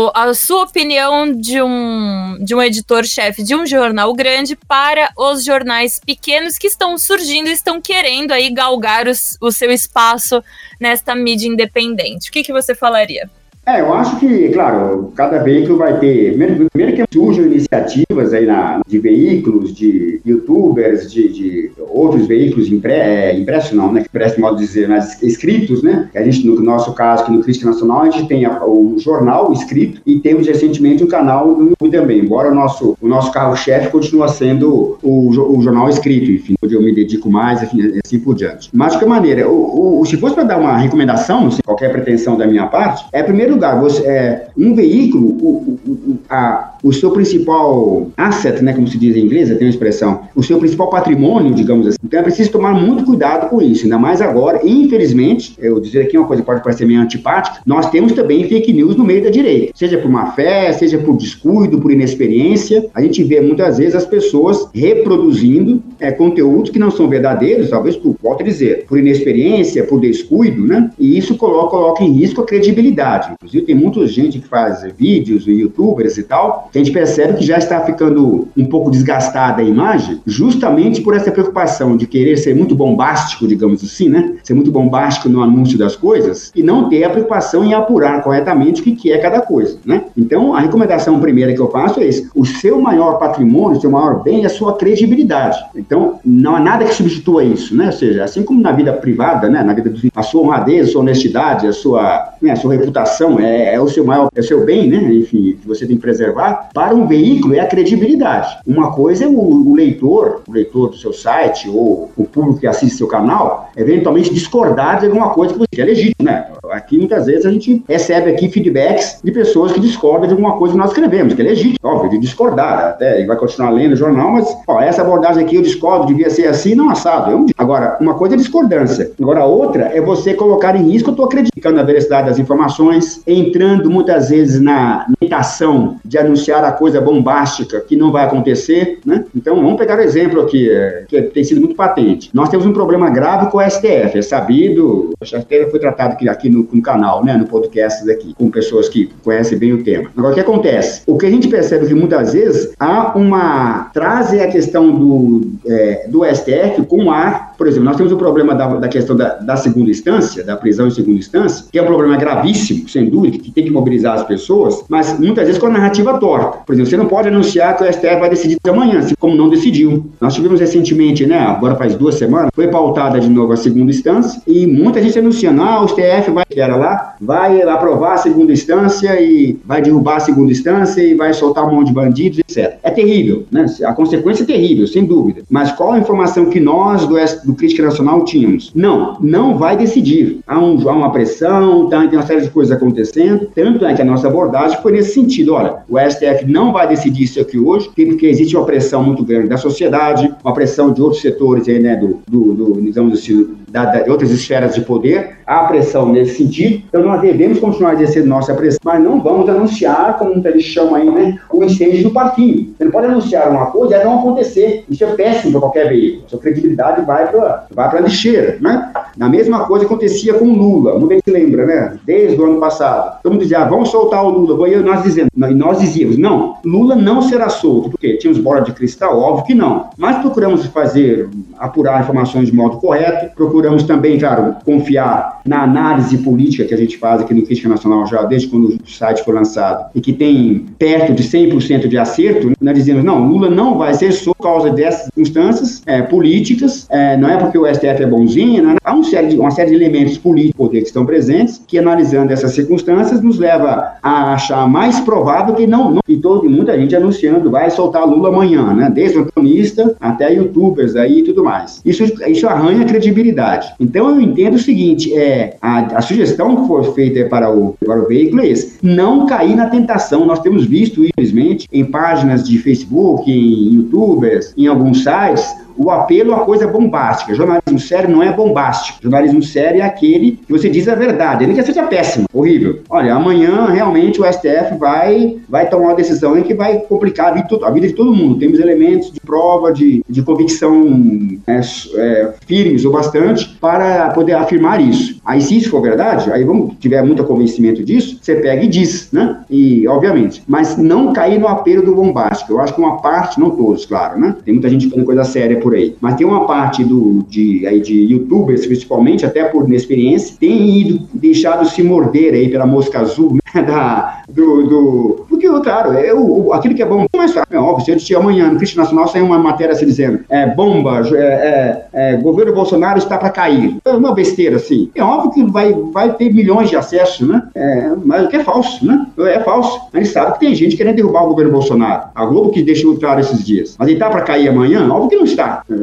o, a sua opinião de um, de um editor-chefe de um jornal grande para os jornais pequenos que estão surgindo e estão querendo aí galgar os, o seu espaço nesta mídia independente. O que, que você falaria? É, eu acho que, claro, cada veículo vai ter. Primeiro, que surjam iniciativas aí na, de veículos, de youtubers, de, de outros veículos impre, é, impressos, não, né? Parece modo de dizer, mas escritos, né? A gente, no nosso caso, aqui no Crítica Nacional, a gente tem a, o jornal escrito e temos recentemente um canal no YouTube também. Embora o nosso, o nosso carro-chefe continua sendo o, o, jornal escrito, enfim, onde eu me dedico mais, enfim, assim por diante. Mas de qualquer maneira, o, o se fosse para dar uma recomendação, sem qualquer pretensão da minha parte, é primeiro lugar, você, é, um veículo, o, o, a, o seu principal asset, né, como se diz em inglês, tem uma expressão, o seu principal patrimônio, digamos assim. Então é preciso tomar muito cuidado com isso, ainda mais agora. infelizmente, eu dizer aqui uma coisa que pode parecer meio antipática, nós temos também fake news no meio da direita, seja por má fé, seja por descuido, por inexperiência. A gente vê muitas vezes as pessoas reproduzindo é, conteúdos que não são verdadeiros, talvez por, volto dizer, por inexperiência, por descuido, né? E isso coloca, coloca em risco a credibilidade. Inclusive, tem muita gente que faz vídeos, youtubers e tal, que a gente percebe que já está ficando um pouco desgastada a imagem, justamente por essa preocupação de querer ser muito bombástico, digamos assim, né? Ser muito bombástico no anúncio das coisas e não ter a preocupação em apurar corretamente o que é cada coisa, né? Então, a recomendação primeira que eu faço é isso: o seu maior patrimônio, o seu maior bem é a sua credibilidade. Então, não há nada que substitua isso, né? Ou seja, assim como na vida privada, né? Na vida do a sua honradez, a sua honestidade, a sua, né? a sua reputação é, é o seu maior, é o seu bem, né? Enfim, que você tem que preservar para um veículo é a credibilidade. Uma coisa é o, o, leitor, o leitor do seu site ou o público que assiste seu canal, eventualmente discordar de alguma coisa que você é legítimo, né? Aqui muitas vezes a gente recebe aqui feedbacks de pessoas que discordam de alguma coisa que nós escrevemos, que é legítimo, óbvio, de discordar, até ele vai continuar lendo o jornal, mas ó, essa abordagem aqui eu discordo, devia ser assim, não assado. Eu, agora, uma coisa é discordância, agora outra é você colocar em risco, eu estou acreditando na veracidade das informações, entrando muitas vezes na tentação de anunciar a coisa bombástica que não vai acontecer, né? Então, vamos pegar o exemplo aqui, é, que tem sido muito patente. Nós temos um problema grave com o STF, é sabido, o STF foi tratado aqui no, no, canal, né, no podcast aqui, com pessoas que conhecem bem o tema. Agora, o que acontece? O que a gente percebe é que muitas vezes há uma... trazem a questão do, é, do STF com ar, por exemplo, nós temos o problema da, da questão da, da segunda instância, da prisão em segunda instância, que é um problema gravíssimo, sem dúvida, que tem que mobilizar as pessoas, mas muitas vezes com a narrativa torta. Por exemplo, você não pode anunciar que o STF vai decidir amanhã, assim como não decidiu. Nós tivemos recentemente, né, agora faz duas semanas, foi pautada de novo a segunda instância e muita gente anunciando, ah, o STF vai que era lá, vai aprovar a segunda instância e vai derrubar a segunda instância e vai soltar um monte de bandidos, etc. É terrível, né? A consequência é terrível, sem dúvida. Mas qual a informação que nós do, do Crítica Nacional tínhamos? Não, não vai decidir. Há, um, há uma pressão, tá, tem uma série de coisas acontecendo, tanto é que a nossa abordagem foi nesse sentido. Olha, o STF não vai decidir isso aqui hoje, porque existe uma pressão muito grande da sociedade, uma pressão de outros setores aí, né, do, do, do digamos assim, da, da, de outras esferas de poder, há pressão nesse sentido, então nós devemos continuar exercendo nossa pressão, mas não vamos anunciar, como eles chamam aí, né, o incêndio do parquinho. Você não pode anunciar uma coisa e não acontecer. Isso é péssimo para qualquer veículo. Sua credibilidade vai para vai a lixeira, né? A mesma coisa acontecia com o Lula, muita gente lembra, né? Desde o ano passado. Todo mundo dizia, ah, vamos soltar o Lula. E nós, dizendo, nós dizíamos, não, Lula não será solto. Por quê? Tínhamos bola de cristal? Óbvio que não. Mas procuramos fazer, apurar informações de modo correto, procuramos também, claro, confiar na análise política que a gente faz aqui no Crítica Nacional já desde quando o site foi lançado e que tem perto de 100% de acerto, nós dizemos, não, Lula não vai ser só por causa dessas circunstâncias é, políticas, é, não é porque o STF é bonzinho, é? há uma série, de, uma série de elementos políticos que estão presentes que, analisando essas circunstâncias, nos leva a achar mais provável que não, não e todo, muita gente anunciando, vai soltar Lula amanhã, né? desde o antonista até youtubers aí e tudo mais. Isso, isso arranha a credibilidade. Então eu entendo o seguinte, é, a, a sugestão que foi feita para o, para o veículo é esse, não cair na tentação, nós temos visto, infelizmente, em páginas de Facebook, em youtubers, em alguns sites, o apelo a coisa bombástica. Jornalismo sério não é bombástico. Jornalismo sério é aquele que você diz a verdade, nem que seja péssimo, horrível. Olha, amanhã realmente o STF vai, vai tomar uma decisão em que vai complicar a vida, a vida de todo mundo. Temos elementos de prova, de, de convicção é, é, firmes o bastante para poder afirmar isso. Aí, se isso for verdade, aí vamos tiver muito convencimento disso, você pega e diz, né? E, obviamente. Mas não cair no apelo do bombástico. Eu acho que uma parte, não todos, claro, né? Tem muita gente fazendo coisa séria por aí. Mas tem uma parte do, de, aí de youtubers, principalmente, até por inexperiência, tem ido, deixado se morder aí pela mosca azul, <laughs> da, do, do, porque, claro, é o, aquilo que é bom, mais fácil. É óbvio, se tinha amanhã no Cristo Nacional sair uma matéria assim dizendo, é bomba, é, é, é governo Bolsonaro está para cair. É uma besteira assim. É óbvio que vai, vai ter milhões de acessos, né? É, mas o que é falso, né? É falso. A gente sabe que tem gente querendo derrubar o governo Bolsonaro. A Globo que deixou claro esses dias. Mas ele está para cair amanhã? Óbvio que não está. É,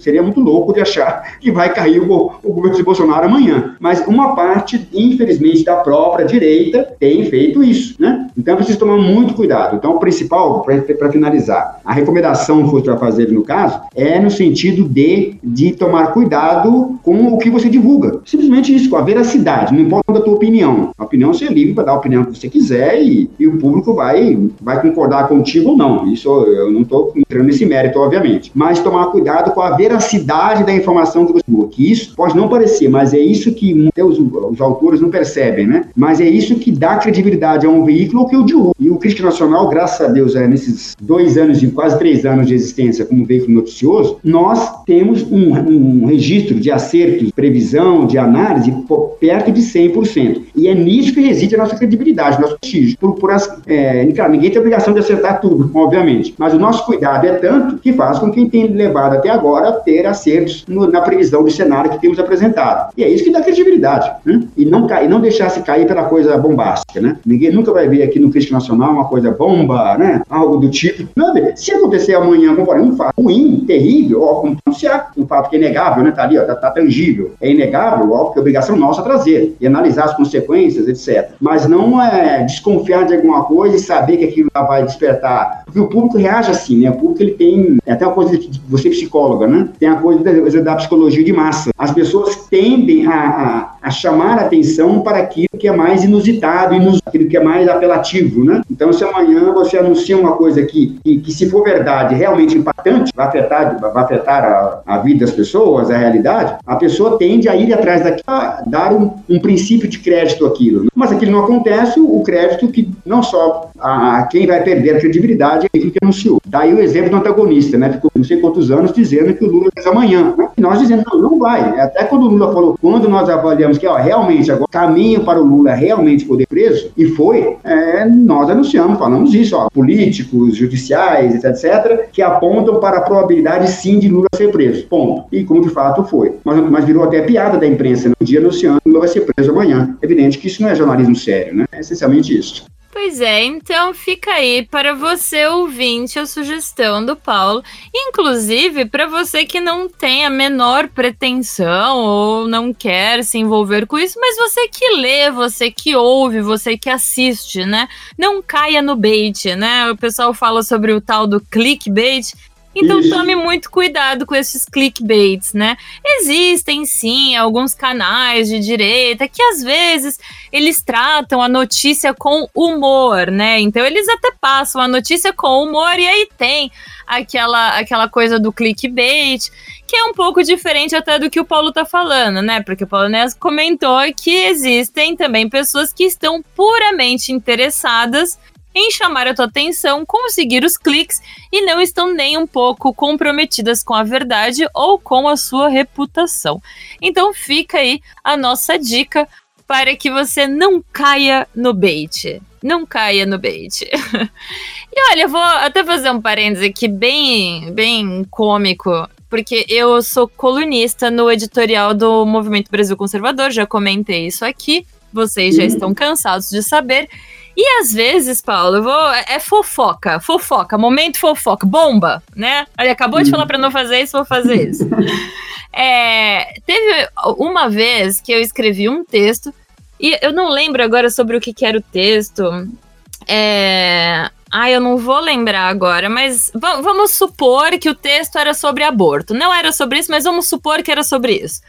seria muito louco de achar <laughs> que vai cair o, o governo de Bolsonaro amanhã. Mas uma parte, infelizmente, da própria direita tem feito isso, né? Então precisa tomar muito cuidado. Então, o principal, para finalizar, a recomendação que vai fazer no caso é no sentido de, de tomar cuidado com o que você divulga. Simplesmente isso, com a veracidade, não importa a tua opinião. A opinião você é livre para dar a opinião que você quiser e, e o público vai, vai concordar contigo ou não. Isso eu não estou entrando nesse mérito, obviamente. Mas tomar cuidado com a veracidade da informação que você divulga. Que isso pode não parecer, mas é isso que os, os autores não percebem, né? Mas é isso que dá credibilidade a um veículo que o divulga. E o Crítica Nacional, graças a Deus, é, nesses dois anos, e quase três anos de existência como veículo noticioso, nós temos um, um registro de acertos, previsão, de análise perto de 100%. E é nisso que reside a nossa credibilidade, nosso prestígio. Por, por é, claro, ninguém tem obrigação de acertar tudo, obviamente, mas o nosso cuidado é tanto que faz com que tem levado até agora a ter acertos no, na previsão do cenário que temos apresentado. E é isso que dá credibilidade, né? E não, e não deixar se cair pela coisa bombástica, né? Ninguém nunca vai ver aqui no Crítica Nacional uma coisa bomba, né? Algo do tipo. Não, se acontecer amanhã, como um fato ruim, terrível, ó, como anunciar, um fato que é inegável, né? Tá ali, ó, tá, tá tangível. É inegável, ó, que é obrigação nossa trazer e analisar as consequências, etc. Mas não é desconfiar de alguma coisa e saber que aquilo vai despertar. Porque o público reage assim, né? O público ele tem é até uma coisa de você psicóloga, né? Tem a coisa da, da psicologia de massa. As pessoas tendem a, a, a chamar a atenção para aquilo que é mais inusitado, inus, aquilo que é mais apelativo, né? Então, se amanhã você anuncia uma coisa que, que, que se for verdade, realmente impactante, vai afetar, vai afetar a, a, vida das pessoas, a realidade, a pessoa tende a ir atrás daquilo, a dar um, um princípio de crédito àquilo. Né? Mas aquilo não acontece, o crédito que não só a, a quem vai perder a credibilidade é aquilo que anunciou. Daí o exemplo do antagonista, né? Ficou não sei quantos anos dizendo que o Lula fez amanhã, né? E nós dizendo, não, não vai. Até quando o Lula falou, quando nós avaliamos que ó, realmente agora caminho para o Lula realmente poder preso, e foi, é, nós anunciamos, falamos isso, ó, políticos, judiciais, etc., que apontam para a probabilidade sim de Lula ser preso. Ponto. E como de fato foi. Mas, mas virou até piada da imprensa no dia anunciando que Lula vai ser preso amanhã. Evidente que isso não é jornalismo sério, né? É essencialmente isso. Pois é, então fica aí para você ouvinte a sugestão do Paulo, inclusive para você que não tem a menor pretensão ou não quer se envolver com isso, mas você que lê, você que ouve, você que assiste, né? Não caia no bait, né? O pessoal fala sobre o tal do clickbait. Então Isso. tome muito cuidado com esses clickbaits, né? Existem sim alguns canais de direita que às vezes eles tratam a notícia com humor, né? Então eles até passam a notícia com humor e aí tem aquela aquela coisa do clickbait, que é um pouco diferente até do que o Paulo tá falando, né? Porque o Paulo Nes comentou que existem também pessoas que estão puramente interessadas em chamar a tua atenção, conseguir os cliques e não estão nem um pouco comprometidas com a verdade ou com a sua reputação. Então fica aí a nossa dica para que você não caia no bait. Não caia no bait. <laughs> e olha, vou até fazer um parêntese aqui bem, bem cômico porque eu sou colunista no editorial do Movimento Brasil Conservador, já comentei isso aqui, vocês já estão cansados de saber. E às vezes, Paulo, vou. É fofoca, fofoca, momento fofoca, bomba, né? Ele acabou de falar para não fazer isso, vou fazer isso. <laughs> é, teve uma vez que eu escrevi um texto, e eu não lembro agora sobre o que, que era o texto. É. Ah, eu não vou lembrar agora, mas vamos supor que o texto era sobre aborto. Não era sobre isso, mas vamos supor que era sobre isso.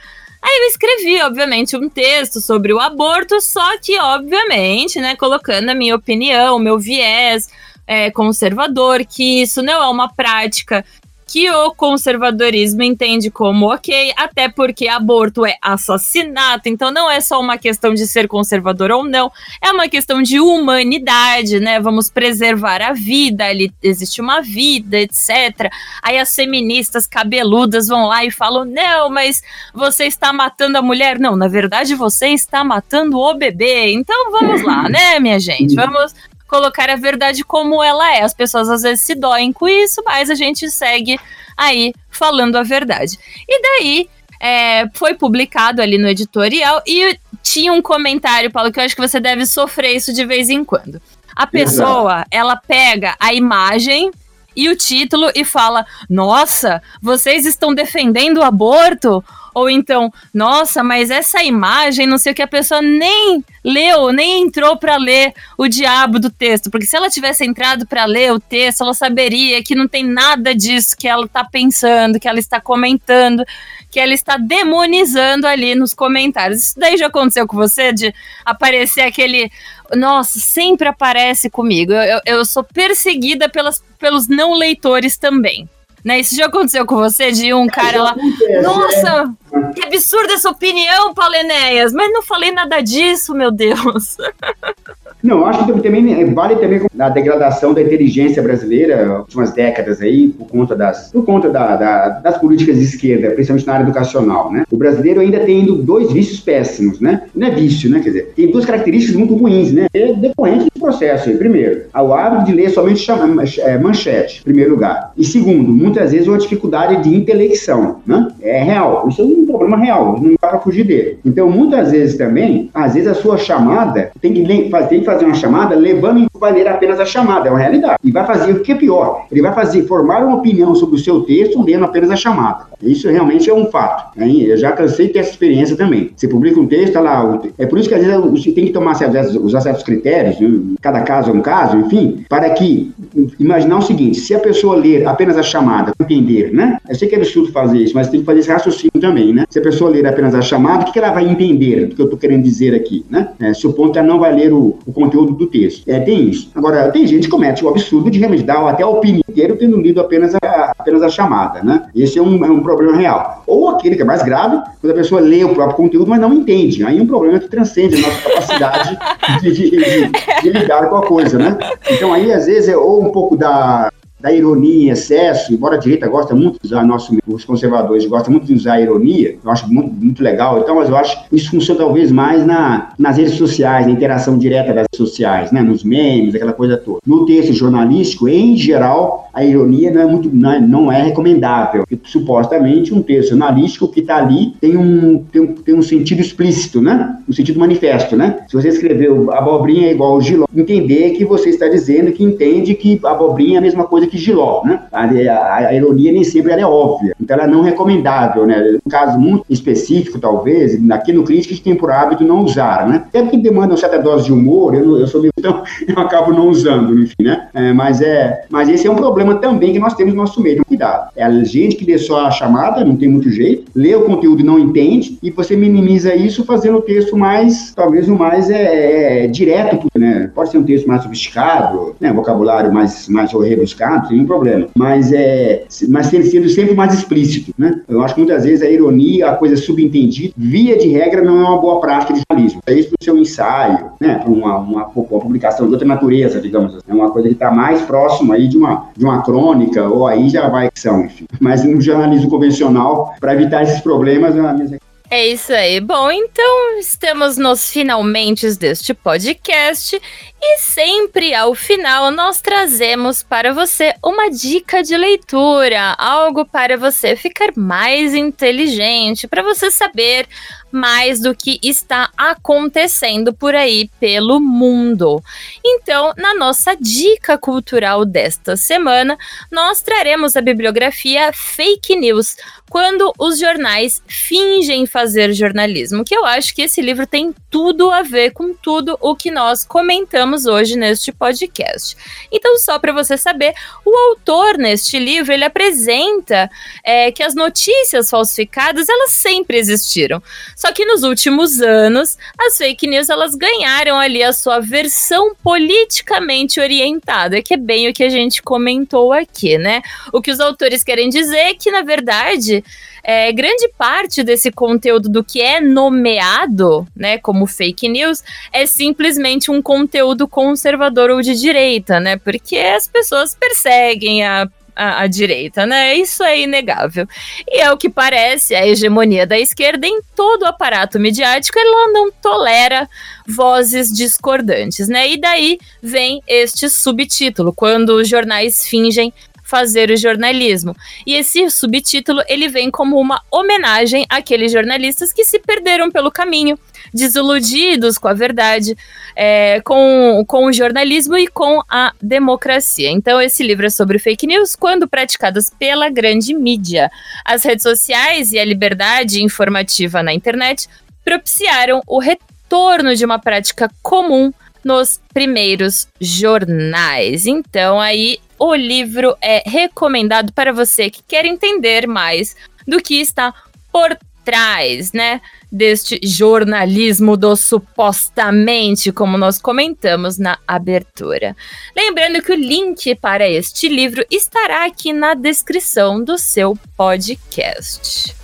Aí eu escrevi, obviamente, um texto sobre o aborto, só que, obviamente, né, colocando a minha opinião, o meu viés é, conservador, que isso não é uma prática que o conservadorismo entende como ok, até porque aborto é assassinato, então não é só uma questão de ser conservador ou não, é uma questão de humanidade, né? Vamos preservar a vida, ali existe uma vida, etc. Aí as feministas cabeludas vão lá e falam: não, mas você está matando a mulher. Não, na verdade você está matando o bebê. Então vamos lá, né, minha gente? Vamos colocar a verdade como ela é. As pessoas às vezes se doem com isso, mas a gente segue aí falando a verdade. E daí é, foi publicado ali no editorial e tinha um comentário, Paulo, que eu acho que você deve sofrer isso de vez em quando. A pessoa, ela pega a imagem e o título e fala: Nossa, vocês estão defendendo o aborto? Ou então, nossa, mas essa imagem, não sei o que, a pessoa nem leu, nem entrou para ler o diabo do texto. Porque se ela tivesse entrado para ler o texto, ela saberia que não tem nada disso que ela está pensando, que ela está comentando, que ela está demonizando ali nos comentários. Isso daí já aconteceu com você, de aparecer aquele. Nossa, sempre aparece comigo. Eu, eu, eu sou perseguida pelas, pelos não leitores também. Né? Isso já aconteceu com você, de um cara lá. Nossa, é. que absurda essa opinião, Paulo Enéas, mas não falei nada disso, meu Deus. <laughs> Não, acho que também é, vale também a degradação da inteligência brasileira nas últimas décadas aí, por conta das, por conta da, da, das políticas de esquerda, principalmente na área educacional, né? O brasileiro ainda tem dois vícios péssimos, né? Não é vício, né? Quer dizer, tem duas características muito ruins, né? É decorrente do processo. Primeiro, o hábito de ler somente é, manchete, em primeiro lugar. E segundo, muitas vezes uma dificuldade de intelecção, né? É real. Isso é um problema real, não dá para fugir dele. Então, muitas vezes também, às vezes a sua chamada tem que fazer fazer uma chamada levando em vai ler apenas a chamada, é uma realidade. E vai fazer o que é pior, ele vai fazer formar uma opinião sobre o seu texto lendo apenas a chamada. Isso realmente é um fato. Hein? Eu já cansei de ter essa experiência também. Você publica um texto, tá lá. É por isso que às vezes você tem que tomar certos, usar certos critérios, cada caso é um caso, enfim, para que imaginar o seguinte: se a pessoa ler apenas a chamada, entender, né? Eu sei que é absurdo fazer isso, mas tem que fazer esse raciocínio também, né? Se a pessoa ler apenas a chamada, o que ela vai entender do que eu estou querendo dizer aqui, né? É, se o ponto é não vai ler o, o conteúdo do texto. É, tem isso. Agora, tem gente que comete o absurdo de realmente dar até a opinião inteira tendo lido apenas a, apenas a chamada, né? Esse é um, é um problema real. Ou aquele que é mais grave, quando a pessoa lê o próprio conteúdo, mas não entende. Aí é um problema que transcende a nossa capacidade de, de, de, de lidar com a coisa, né? Então aí, às vezes, é ou um pouco da da ironia em excesso, embora a direita gosta muito de usar, nosso, os conservadores gostam muito de usar a ironia, eu acho muito, muito legal, então, mas eu acho que isso funciona talvez mais na, nas redes sociais, na interação direta das redes sociais, né, nos memes, aquela coisa toda. No texto jornalístico, em geral, a ironia não é muito, não é, não é recomendável, supostamente um texto jornalístico que está ali tem um, tem, tem um sentido explícito, né, um sentido manifesto, né, se você escreveu abobrinha é igual giló, entender que você está dizendo que entende que abobrinha é a mesma coisa que giló, né? A, a, a ironia nem sempre é óbvia, então ela é não recomendável, né? Um caso muito específico, talvez, aqui no Crítica a gente tem por hábito não usar, né? Até porque demanda uma certa dose de humor, eu, eu sou meio, então eu acabo não usando, enfim, né? É, mas, é, mas esse é um problema também que nós temos no nosso meio, cuidado. É a gente que lê só a chamada, não tem muito jeito, lê o conteúdo e não entende, e você minimiza isso fazendo o texto mais, talvez o mais é, é direto, né? Pode ser um texto mais sofisticado, né? vocabulário mais, mais rebuscado, sem nenhum problema. Mas é mas sendo sempre mais explícito, né? Eu acho que muitas vezes a ironia, a coisa subentendida, via de regra, não é uma boa prática de jornalismo. É isso para o seu ensaio, né? Para uma, uma, uma, publicação de outra natureza, digamos assim. É uma coisa que está mais próximo aí de uma, de uma crônica, ou aí já vai são, enfim. Mas no jornalismo convencional, para evitar esses problemas, é a minha é isso aí. Bom, então estamos nos finalmente deste podcast e sempre ao final nós trazemos para você uma dica de leitura, algo para você ficar mais inteligente, para você saber mais do que está acontecendo por aí pelo mundo. Então, na nossa dica cultural desta semana, nós traremos a bibliografia Fake News, quando os jornais fingem fazer jornalismo, que eu acho que esse livro tem tudo a ver com tudo o que nós comentamos hoje neste podcast. Então, só para você saber, o autor neste livro ele apresenta é, que as notícias falsificadas elas sempre existiram. Só que nos últimos anos, as fake news elas ganharam ali a sua versão politicamente orientada, que é bem o que a gente comentou aqui, né? O que os autores querem dizer é que, na verdade, é, grande parte desse conteúdo do que é nomeado, né, como fake news, é simplesmente um conteúdo conservador ou de direita, né? Porque as pessoas perseguem a a, direita, né? Isso é inegável. E é o que parece, a hegemonia da esquerda em todo o aparato midiático, ela não tolera vozes discordantes, né? E daí vem este subtítulo, quando os jornais fingem fazer o jornalismo. E esse subtítulo ele vem como uma homenagem àqueles jornalistas que se perderam pelo caminho, desiludidos com a verdade, é, com, com o jornalismo e com a democracia. Então, esse livro é sobre fake news quando praticadas pela grande mídia. As redes sociais e a liberdade informativa na internet propiciaram o retorno de uma prática comum nos primeiros jornais. Então, aí o livro é recomendado para você que quer entender mais do que está por trás, né, deste jornalismo do supostamente, como nós comentamos na abertura. Lembrando que o link para este livro estará aqui na descrição do seu podcast.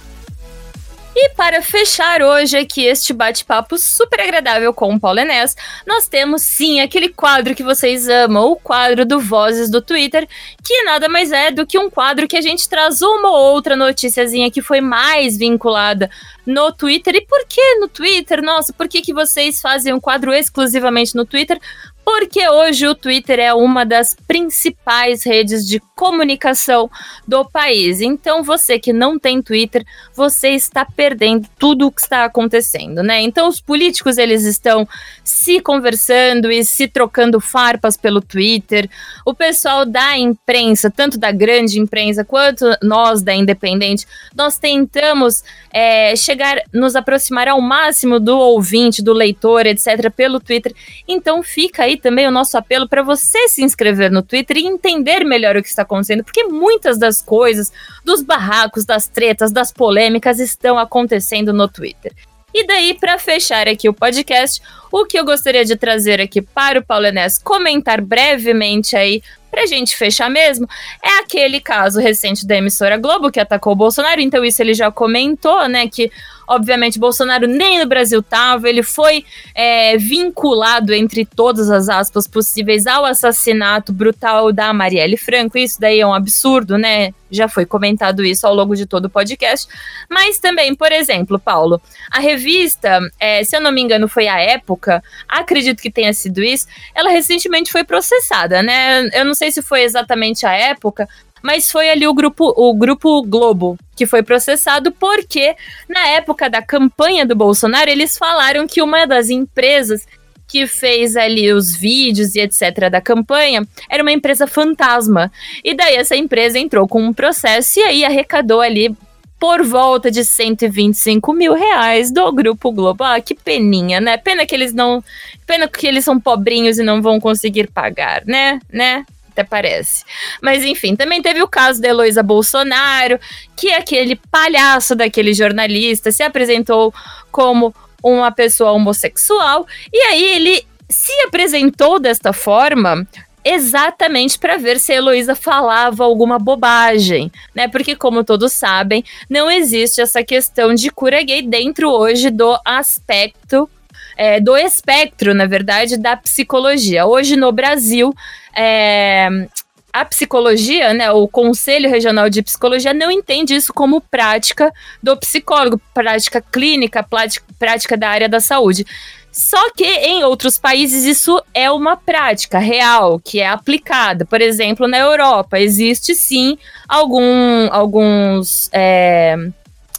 E para fechar hoje aqui este bate-papo super agradável com o Paulo Enes, nós temos sim aquele quadro que vocês amam, o quadro do Vozes do Twitter, que nada mais é do que um quadro que a gente traz uma ou outra noticiazinha que foi mais vinculada no Twitter. E por que no Twitter? Nossa, por que, que vocês fazem um quadro exclusivamente no Twitter? Porque hoje o Twitter é uma das principais redes de comunicação do país. Então, você que não tem Twitter, você está perdendo tudo o que está acontecendo, né? Então, os políticos eles estão se conversando e se trocando farpas pelo Twitter. O pessoal da imprensa, tanto da grande imprensa quanto nós da independente, nós tentamos é, chegar, nos aproximar ao máximo do ouvinte, do leitor, etc., pelo Twitter. Então, fica aí também o nosso apelo para você se inscrever no Twitter e entender melhor o que está acontecendo, porque muitas das coisas, dos barracos, das tretas, das polêmicas estão acontecendo no Twitter. E daí, para fechar aqui o podcast, o que eu gostaria de trazer aqui para o Paulo comentar brevemente aí, pra gente fechar mesmo, é aquele caso recente da emissora Globo que atacou o Bolsonaro. Então, isso ele já comentou, né? Que Obviamente, Bolsonaro nem no Brasil estava, ele foi é, vinculado, entre todas as aspas possíveis, ao assassinato brutal da Marielle Franco. Isso daí é um absurdo, né? Já foi comentado isso ao longo de todo o podcast. Mas também, por exemplo, Paulo, a revista, é, se eu não me engano, foi a época, acredito que tenha sido isso, ela recentemente foi processada, né? Eu não sei se foi exatamente a época, mas foi ali o grupo, o grupo Globo que foi processado porque na época da campanha do Bolsonaro eles falaram que uma das empresas que fez ali os vídeos e etc da campanha era uma empresa fantasma. E daí essa empresa entrou com um processo e aí arrecadou ali por volta de 125 mil reais do Grupo Globo. Ah, que peninha, né? Pena que eles não. Pena que eles são pobrinhos e não vão conseguir pagar, né? Né? Até parece. Mas enfim, também teve o caso da Heloísa Bolsonaro, que é aquele palhaço daquele jornalista se apresentou como uma pessoa homossexual, e aí ele se apresentou desta forma exatamente para ver se a Heloísa falava alguma bobagem, né? Porque, como todos sabem, não existe essa questão de cura gay dentro hoje do aspecto. É, do espectro, na verdade, da psicologia. Hoje no Brasil, é, a psicologia, né, o Conselho Regional de Psicologia não entende isso como prática do psicólogo, prática clínica, prática, da área da saúde. Só que em outros países isso é uma prática real, que é aplicada. Por exemplo, na Europa, existe sim algum, alguns. É,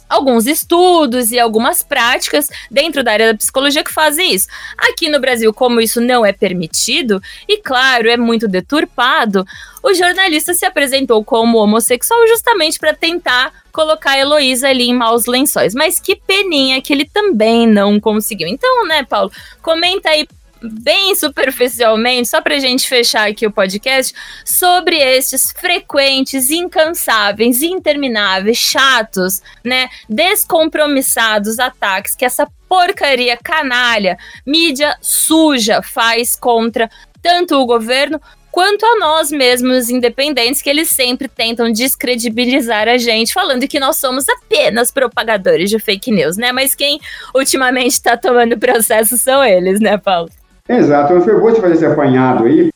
alguns estudos e algumas práticas dentro da área da psicologia que fazem isso. Aqui no Brasil, como isso não é permitido, e claro, é muito deturpado, o jornalista se apresentou como homossexual justamente para tentar colocar a Heloísa ali em maus lençóis. Mas que peninha que ele também não conseguiu. Então, né, Paulo, comenta aí bem superficialmente, só pra gente fechar aqui o podcast, sobre estes frequentes, incansáveis, intermináveis, chatos, né, descompromissados ataques que essa porcaria canalha, mídia suja faz contra tanto o governo quanto a nós mesmos independentes, que eles sempre tentam descredibilizar a gente, falando que nós somos apenas propagadores de fake news, né? Mas quem ultimamente está tomando processo são eles, né, Paulo? Exato, então foi bom você fazer esse apanhado aí.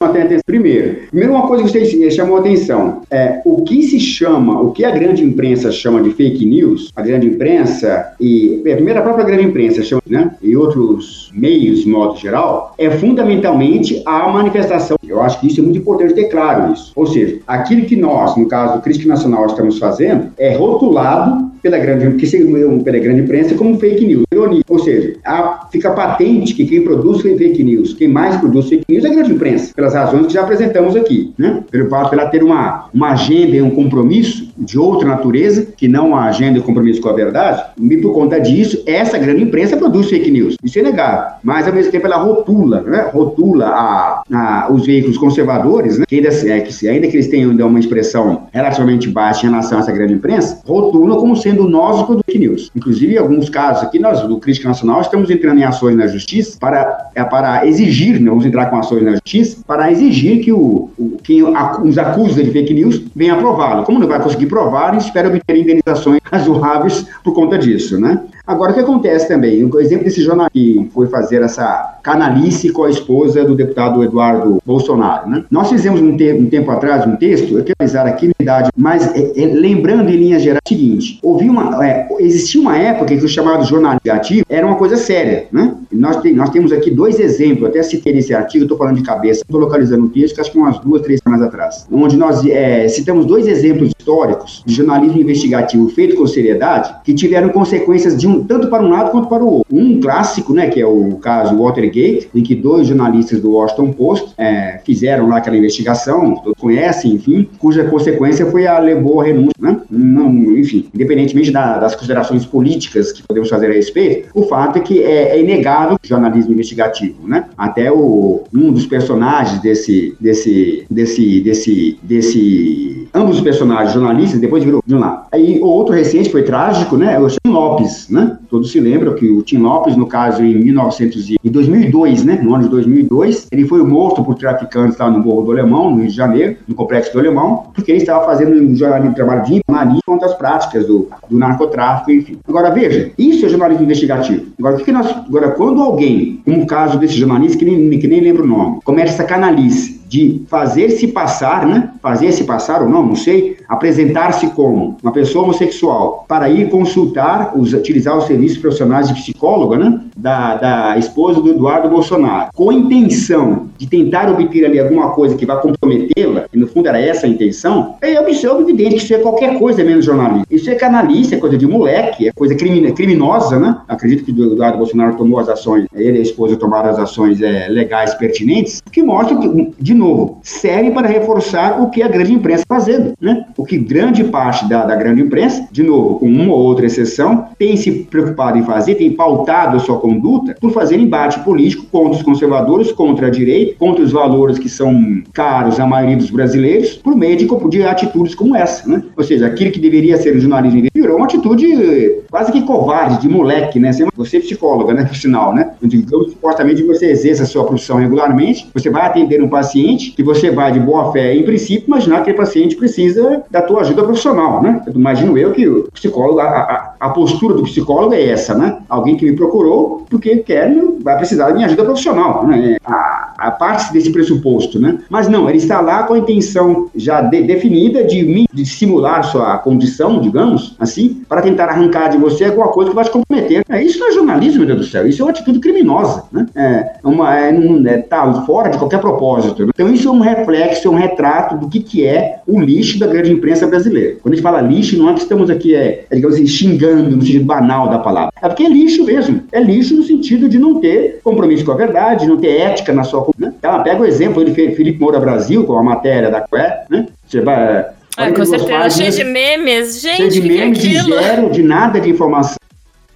Primeiro, primeiro uma coisa que você chamou atenção, é o que se chama, o que a grande imprensa chama de fake news, a grande imprensa e, é, primeiro a própria grande imprensa chama, né, e outros meios, modo geral, é fundamentalmente a manifestação. Eu acho que isso é muito importante ter claro isso. Ou seja, aquilo que nós, no caso do Crítico Nacional, estamos fazendo é rotulado pela grande, que pela grande imprensa como fake news. Ou seja, a, fica patente que quem produz fake news, quem mais produz fake news é a grande imprensa, pelas razões que já apresentamos aqui, né? Pelo fato de ela ter uma, uma agenda e um compromisso de outra natureza, que não a agenda e o compromisso com a verdade, e por conta disso, essa grande imprensa produz fake news. Isso é negável. Mas, ao mesmo tempo, ela rotula, né? rotula a, a, os veículos conservadores, né? que, ainda, é, que, ainda que eles tenham uma expressão relativamente baixa em relação a essa grande imprensa, rotulam como sendo nós o fake news. Inclusive, em alguns casos aqui, nós, do Crítica Nacional, estamos entrando em ações na justiça para, é, para exigir, né, vamos entrar com ações na justiça, para exigir que o, o quem nos acusa de fake news venha prová-lo. Como não vai conseguir provar, espera obter indenizações razoáveis por conta disso, né? Agora, o que acontece também? O exemplo desse jornal que foi fazer essa canalice com a esposa do deputado Eduardo Bolsonaro, né? Nós fizemos um, te um tempo atrás um texto, eu quero analisar aqui na idade, mas é, é, lembrando em linhas gerais o seguinte, houve uma, é, existia uma época que o chamado jornalismo negativo era uma coisa séria, né? Nós, te, nós temos aqui dois exemplos, até citei nesse artigo, estou falando de cabeça, estou localizando o texto, que acho que umas duas, três semanas atrás, onde nós é, citamos dois exemplos históricos de jornalismo investigativo feito com seriedade, que tiveram consequências de um, tanto para um lado quanto para o outro. Um clássico, né, que é o caso Watergate, em que dois jornalistas do Washington Post é, fizeram lá aquela investigação, todos conhecem, enfim, cuja consequência foi a levou a renúncia, né? Não, enfim, independentemente da, das considerações políticas que podemos fazer a respeito, o fato é que é, é inegável o jornalismo investigativo, né? Até o, um dos personagens desse, desse, desse, desse, desse, ambos os personagens jornalistas depois virou jornal. Aí o outro recente foi trágico, né? O Tim Lopes, né? Todos se lembram que o Tim Lopes, no caso, em 1900 e, em 2000 2002, né? No ano de 2002, ele foi morto por traficantes lá no Morro do Alemão, no Rio de Janeiro, no Complexo do Alemão, porque ele estava fazendo um jornalismo, trabalho de jornalismo contra as práticas do, do narcotráfico, enfim. Agora, veja, isso é jornalismo investigativo. Agora, o que, que nós, agora quando alguém, como o caso desse jornalista, que nem, que nem lembro o nome, comete essa canalice, de fazer-se passar, né? Fazer-se passar ou não, não sei, apresentar-se como uma pessoa homossexual para ir consultar, os, utilizar os serviços profissionais de psicóloga, né? Da, da esposa do Eduardo Bolsonaro, com a intenção de tentar obter ali alguma coisa que vá comprometê-la, e no fundo era essa a intenção, é observo evidente que isso é qualquer coisa menos jornalismo. Isso é canalice, é coisa de moleque, é coisa criminosa, né? Acredito que o Eduardo Bolsonaro tomou as ações, ele e a esposa tomaram as ações é, legais pertinentes, que mostra que, de novo, serve para reforçar o que a grande imprensa está fazendo, né? O que grande parte da, da grande imprensa, de novo, com uma ou outra exceção, tem se preocupado em fazer, tem pautado a sua conduta por fazer embate político contra os conservadores, contra a direita, contra os valores que são caros à maioria dos brasileiros, por meio de, de atitudes como essa, né? Ou seja, aquilo que deveria ser o jornalismo virou uma atitude quase que covarde, de moleque, né? Você é psicóloga, né? Por sinal, né? Digamos, supostamente você exerce a sua profissão regularmente, você vai atender um paciente paciente, que você vai de boa fé, em princípio, imaginar que aquele paciente precisa da tua ajuda profissional, né? Eu imagino eu que o psicólogo, a, a, a, postura do psicólogo é essa, né? Alguém que me procurou porque quer, vai precisar da minha ajuda profissional, né? A, a parte desse pressuposto, né? Mas não, ele está lá com a intenção já de, definida de, de simular sua condição, digamos, assim, para tentar arrancar de você alguma coisa que vai te comprometer. É, isso não é jornalismo, meu Deus do céu, isso é uma atitude criminosa, né? É, uma, é, é, tá fora de qualquer propósito, né? Então, isso é um reflexo, é um retrato do que, que é o lixo da grande imprensa brasileira. Quando a gente fala lixo, não é que estamos aqui, é, é digamos assim, xingando no sentido banal da palavra. É porque é lixo mesmo. É lixo no sentido de não ter compromisso com a verdade, não ter ética na sua. Né? Então, pega o exemplo de Felipe Moura Brasil, com a matéria da CUE, né? Você vai. Ah, com certeza, cheio de memes, gente. Cheio de memes, que é de zero, de nada de informação.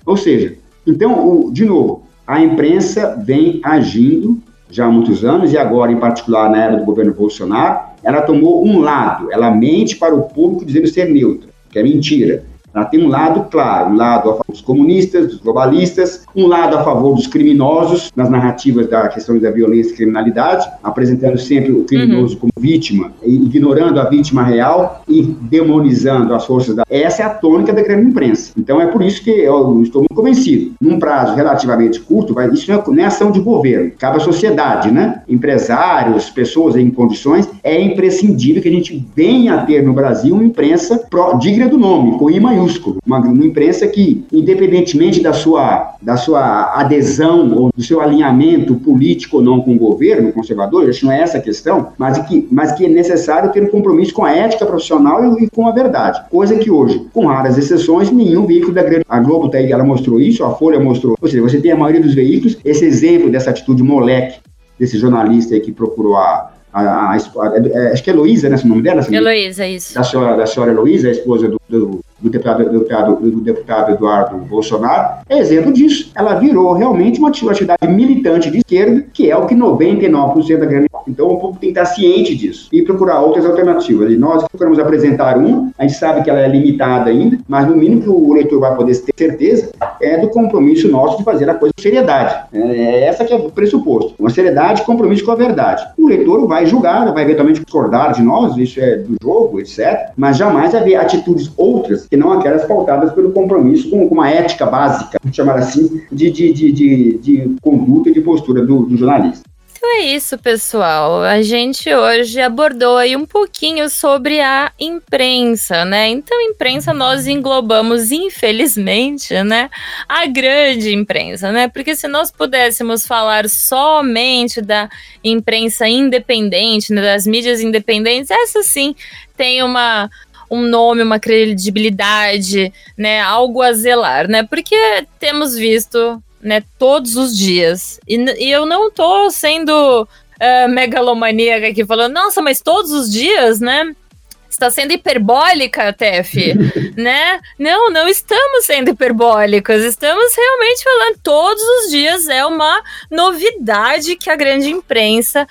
Ou seja, então, o, de novo, a imprensa vem agindo já há muitos anos, e agora, em particular, na era do governo Bolsonaro, ela tomou um lado, ela mente para o público dizendo ser neutra, que é mentira. Ela tem um lado claro, um lado a favor dos comunistas, dos globalistas, um lado a favor dos criminosos, nas narrativas da questão da violência e criminalidade, apresentando sempre o criminoso uhum. como vítima, ignorando a vítima real e demonizando as forças da. Essa é a tônica da grande imprensa. Então é por isso que eu estou muito convencido. Num prazo relativamente curto, vai, isso não é, é ação de governo, cabe à sociedade, né? Empresários, pessoas em condições, é imprescindível que a gente venha a ter no Brasil uma imprensa pró, digna do nome, com I maiúsculo uma, uma imprensa que, independentemente da sua, da sua adesão ou do seu alinhamento político ou não com o governo conservador, acho que não é essa a questão, mas que, mas que é necessário ter um compromisso com a ética profissional e, e com a verdade. Coisa que hoje, com raras exceções, nenhum veículo da grande. A Globo tá aí, ela mostrou isso, a Folha mostrou. Ou seja, você tem a maioria dos veículos, esse exemplo dessa atitude moleque desse jornalista aí que procurou a, a, a, a, acho que é Heloísa, né, esse nome dela? Heloísa, isso. Da senhora, da senhora Heloísa, a esposa do, do, do deputado, do, deputado, do deputado Eduardo Bolsonaro, é exemplo disso. Ela virou realmente uma atividade militante de esquerda, que é o que 99% da grande. Então o povo tem que estar ciente disso e procurar outras alternativas. E nós procuramos apresentar uma, a gente sabe que ela é limitada ainda, mas no mínimo que o leitor vai poder ter certeza é do compromisso nosso de fazer a coisa com seriedade. É, é essa que é o pressuposto. Uma seriedade compromisso com a verdade. O leitor vai julgar, vai eventualmente discordar de nós, isso é do jogo, etc. Mas jamais haver atitudes outras que não aquelas pautadas pelo compromisso com, com uma ética básica, vamos chamar assim, de, de, de, de, de conduta e de postura do, do jornalista. Então é isso, pessoal. A gente hoje abordou aí um pouquinho sobre a imprensa, né? Então, imprensa nós englobamos, infelizmente, né, a grande imprensa, né? Porque se nós pudéssemos falar somente da imprensa independente, né, das mídias independentes, essa sim tem uma um nome, uma credibilidade, né, algo a zelar, né? Porque temos visto, né, todos os dias. E, e eu não tô sendo uh, megalomaníaca aqui falando, nossa, mas todos os dias, né? Está sendo hiperbólica, Tef, <laughs> né? Não, não estamos sendo hiperbólicos. Estamos realmente falando todos os dias é uma novidade que a grande imprensa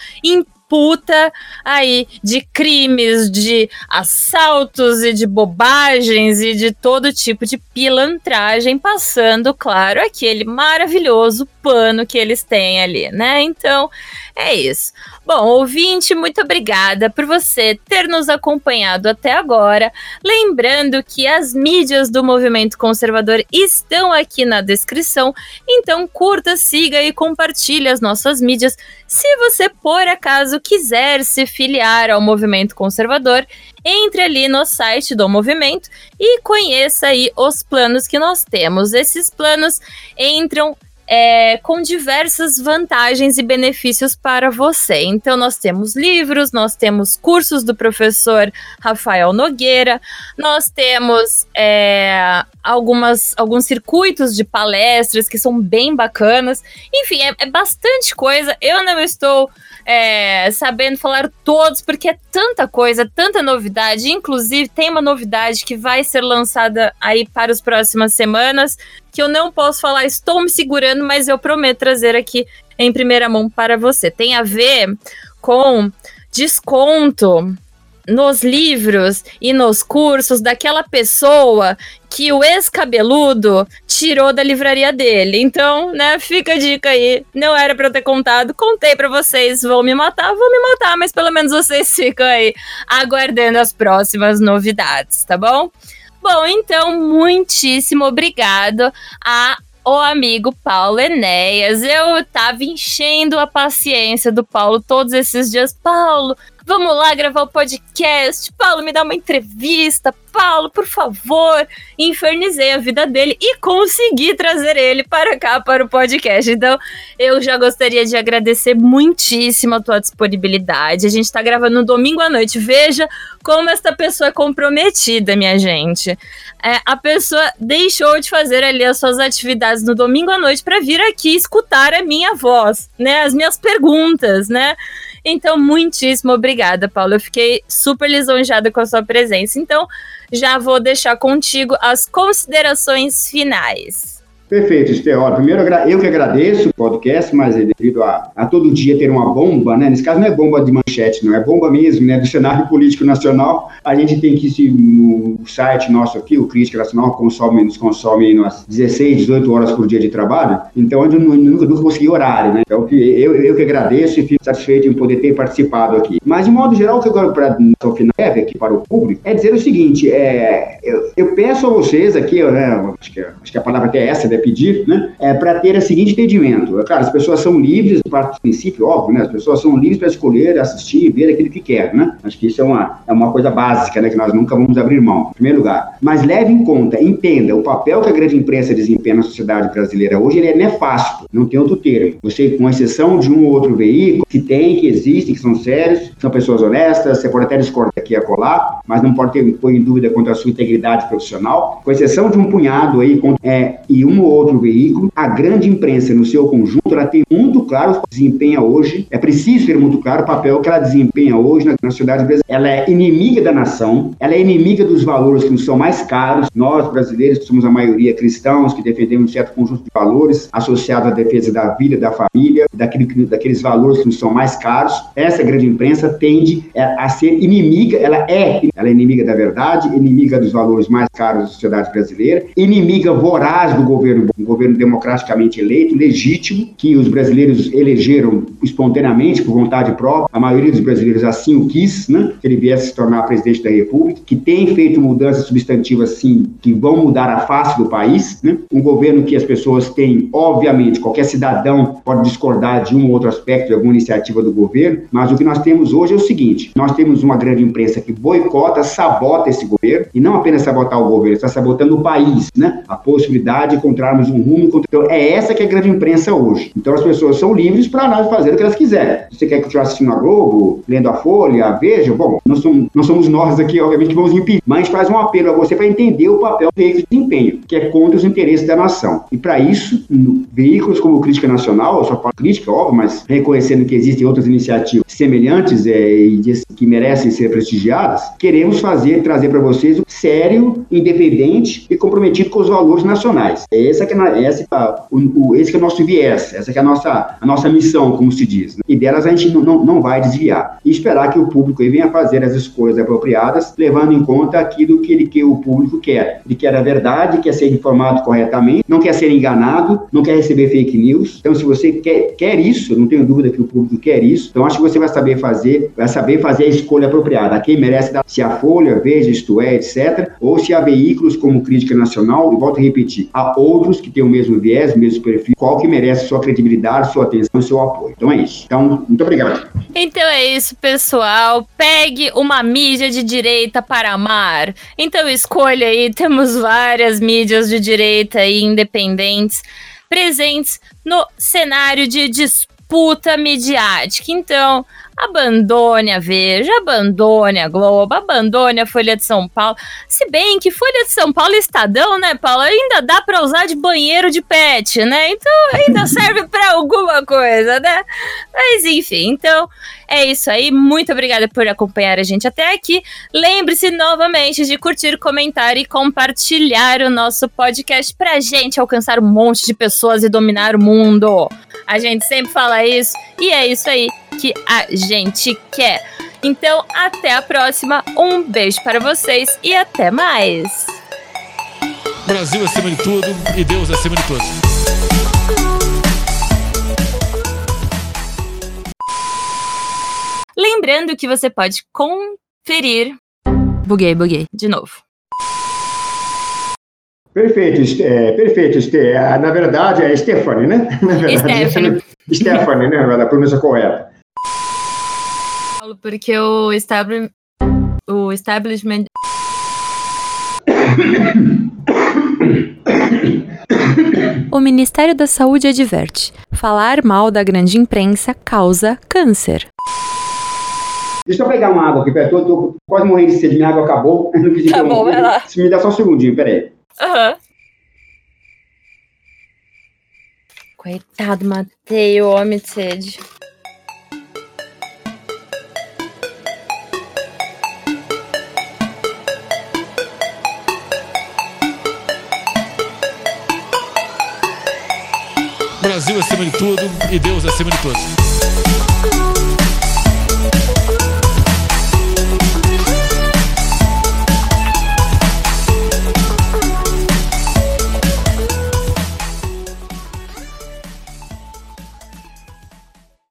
disputa aí de crimes, de assaltos e de bobagens e de todo tipo de pilantragem, passando, claro, aquele maravilhoso pano que eles têm ali, né? Então, é isso. Bom, ouvinte, muito obrigada por você ter nos acompanhado até agora. Lembrando que as mídias do movimento conservador estão aqui na descrição, então curta, siga e compartilhe as nossas mídias. Se você, por acaso, quiser se filiar ao movimento conservador, entre ali no site do movimento e conheça aí os planos que nós temos. Esses planos entram é, com diversas vantagens e benefícios para você. Então, nós temos livros, nós temos cursos do professor Rafael Nogueira, nós temos é, algumas, alguns circuitos de palestras que são bem bacanas. Enfim, é, é bastante coisa. Eu não estou é, sabendo falar todos, porque é tanta coisa, tanta novidade. Inclusive, tem uma novidade que vai ser lançada aí para as próximas semanas, que eu não posso falar, estou me segurando, mas eu prometo trazer aqui em primeira mão para você. Tem a ver com desconto nos livros e nos cursos daquela pessoa que o ex-cabeludo tirou da livraria dele. Então, né, fica a dica aí. Não era para eu ter contado, contei para vocês. Vão me matar, vão me matar, mas pelo menos vocês <laughs> ficam aí aguardando as próximas novidades, tá bom? Bom, então, muitíssimo obrigado a o amigo Paulo Enéas. Eu tava enchendo a paciência do Paulo todos esses dias. Paulo, Vamos lá gravar o podcast. Paulo, me dá uma entrevista. Paulo, por favor. Infernizei a vida dele e consegui trazer ele para cá para o podcast. Então, eu já gostaria de agradecer muitíssimo a tua disponibilidade. A gente está gravando no domingo à noite. Veja como esta pessoa é comprometida, minha gente. É, a pessoa deixou de fazer ali as suas atividades no domingo à noite para vir aqui escutar a minha voz, né? As minhas perguntas, né? Então, muitíssimo obrigada, Paulo. Eu fiquei super lisonjada com a sua presença. Então, já vou deixar contigo as considerações finais. Perfeito, Esther. Primeiro, eu que agradeço o podcast, mas é devido a, a, todo dia ter uma bomba, né? Nesse caso não é bomba de manchete, não é bomba mesmo, né? Do cenário político nacional, a gente tem que se no site nosso aqui, o Crítica Nacional, consome, nos consome umas 16, 18 horas por dia de trabalho, então eu nunca, nunca consegui horário, né? Então eu, eu que agradeço e fico satisfeito em poder ter participado aqui. Mas, de modo geral, o que eu quero para o final aqui para o público é dizer o seguinte: é, eu, eu peço a vocês aqui, né? Acho que, acho que a palavra até é essa, né? Pedir, né, é, para ter o seguinte entendimento. É claro, as pessoas são livres, parte do princípio, óbvio, né, as pessoas são livres para escolher, assistir, ver aquilo que quer, né? Acho que isso é uma, é uma coisa básica, né, que nós nunca vamos abrir mão, em primeiro lugar. Mas leve em conta, entenda, o papel que a grande imprensa desempenha na sociedade brasileira hoje, ele é nefasto, não tem outro termo. Você, com exceção de um ou outro veículo, que tem, que existem, que são sérios, são pessoas honestas, você pode até discordar aqui e acolá, mas não pode ter, pôr em dúvida contra a sua integridade profissional, com exceção de um punhado aí, é, e um ou outro veículo, a grande imprensa no seu conjunto, ela tem muito claro o desempenha hoje, é preciso ter muito claro o papel que ela desempenha hoje na, na sociedade brasileira. Ela é inimiga da nação, ela é inimiga dos valores que nos são mais caros. Nós, brasileiros, que somos a maioria cristãos, que defendemos um certo conjunto de valores associados à defesa da vida, da família, daquele, daqueles valores que nos são mais caros, essa grande imprensa tende a ser inimiga, ela é, ela é inimiga da verdade, inimiga dos valores mais caros da sociedade brasileira, inimiga voraz do governo um governo democraticamente eleito, legítimo, que os brasileiros elegeram espontaneamente, por vontade própria, a maioria dos brasileiros assim o quis, né, que ele viesse se tornar presidente da República, que tem feito mudanças substantivas, sim, que vão mudar a face do país, né, um governo que as pessoas têm, obviamente, qualquer cidadão pode discordar de um ou outro aspecto de alguma iniciativa do governo, mas o que nós temos hoje é o seguinte, nós temos uma grande imprensa que boicota, sabota esse governo, e não apenas sabotar o governo, está sabotando o país, né, a possibilidade de encontrarmos um rumo. Então, é essa que é a grande imprensa hoje. Então, as pessoas são livres para fazer o que elas quiserem. Se você quer continuar assistindo a Globo, lendo a Folha, a Veja, bom, não somos, somos nós aqui, obviamente, que vamos impedir. Mas faz um apelo a você para entender o papel do veículo de desempenho, que é contra os interesses da nação. E para isso, veículos como Crítica Nacional, eu só falo crítica, óbvio, mas reconhecendo que existem outras iniciativas semelhantes é, e que merecem ser prestigiadas, queremos fazer, trazer para vocês o sério, independente e comprometido com os valores nacionais. É esse é, que é, esse, é, o, o, esse que é o nosso viés, essa é a nossa, a nossa missão, como se diz. Né? E delas a gente não, não, não vai desviar. E esperar que o público venha fazer as escolhas apropriadas, levando em conta aquilo que, ele, que o público quer. Ele quer a verdade, quer ser informado corretamente, não quer ser enganado, não quer receber fake news. Então, se você quer, quer isso, não tenho dúvida que o público quer isso, então acho que você vai saber fazer, vai saber fazer a escolha apropriada. Quem merece dar, se a Folha, Veja, Isto É, etc., ou se há veículos como Crítica Nacional, e volto a repetir, há outros que têm o mesmo viés, o mesmo perfil, qual que merece sua credibilidade, sua atenção e seu apoio. Então é isso. Então, muito obrigado. Então é isso, pessoal. Pegue uma mídia de direita para amar. Então escolha aí, temos várias mídias de direita e independentes presentes no cenário de disputa midiática. Então, Abandone a Veja, abandone a Globo, abandone a Folha de São Paulo. Se bem que Folha de São Paulo e Estadão, né, Paulo, ainda dá para usar de banheiro de pet, né? Então ainda <laughs> serve para alguma coisa, né? Mas enfim, então é isso aí. Muito obrigada por acompanhar a gente até aqui. Lembre-se novamente de curtir, comentar e compartilhar o nosso podcast pra gente alcançar um monte de pessoas e dominar o mundo. A gente sempre fala isso e é isso aí que a gente quer. Então, até a próxima. Um beijo para vocês e até mais. Brasil acima de tudo e Deus acima de tudo. Lembrando que você pode conferir. Buguei, buguei. De novo. Perfeito, é, perfeito, Ste. Ah, na verdade é Stephanie, né? <laughs> Na verdade, Stephanie. Stephanie, né? A pronúncia correta. Porque o, establi o establishment. O Ministério da Saúde adverte: falar mal da grande imprensa causa câncer. Deixa eu pegar uma água aqui, peraí. Tô, tô quase morrendo de sede, minha água acabou. <laughs> Tá bom, vai lá. Me dá só um segundinho, peraí. Aham. Uhum. Coitado, matei o homem de sede. Brasil acima de tudo e Deus acima de todos.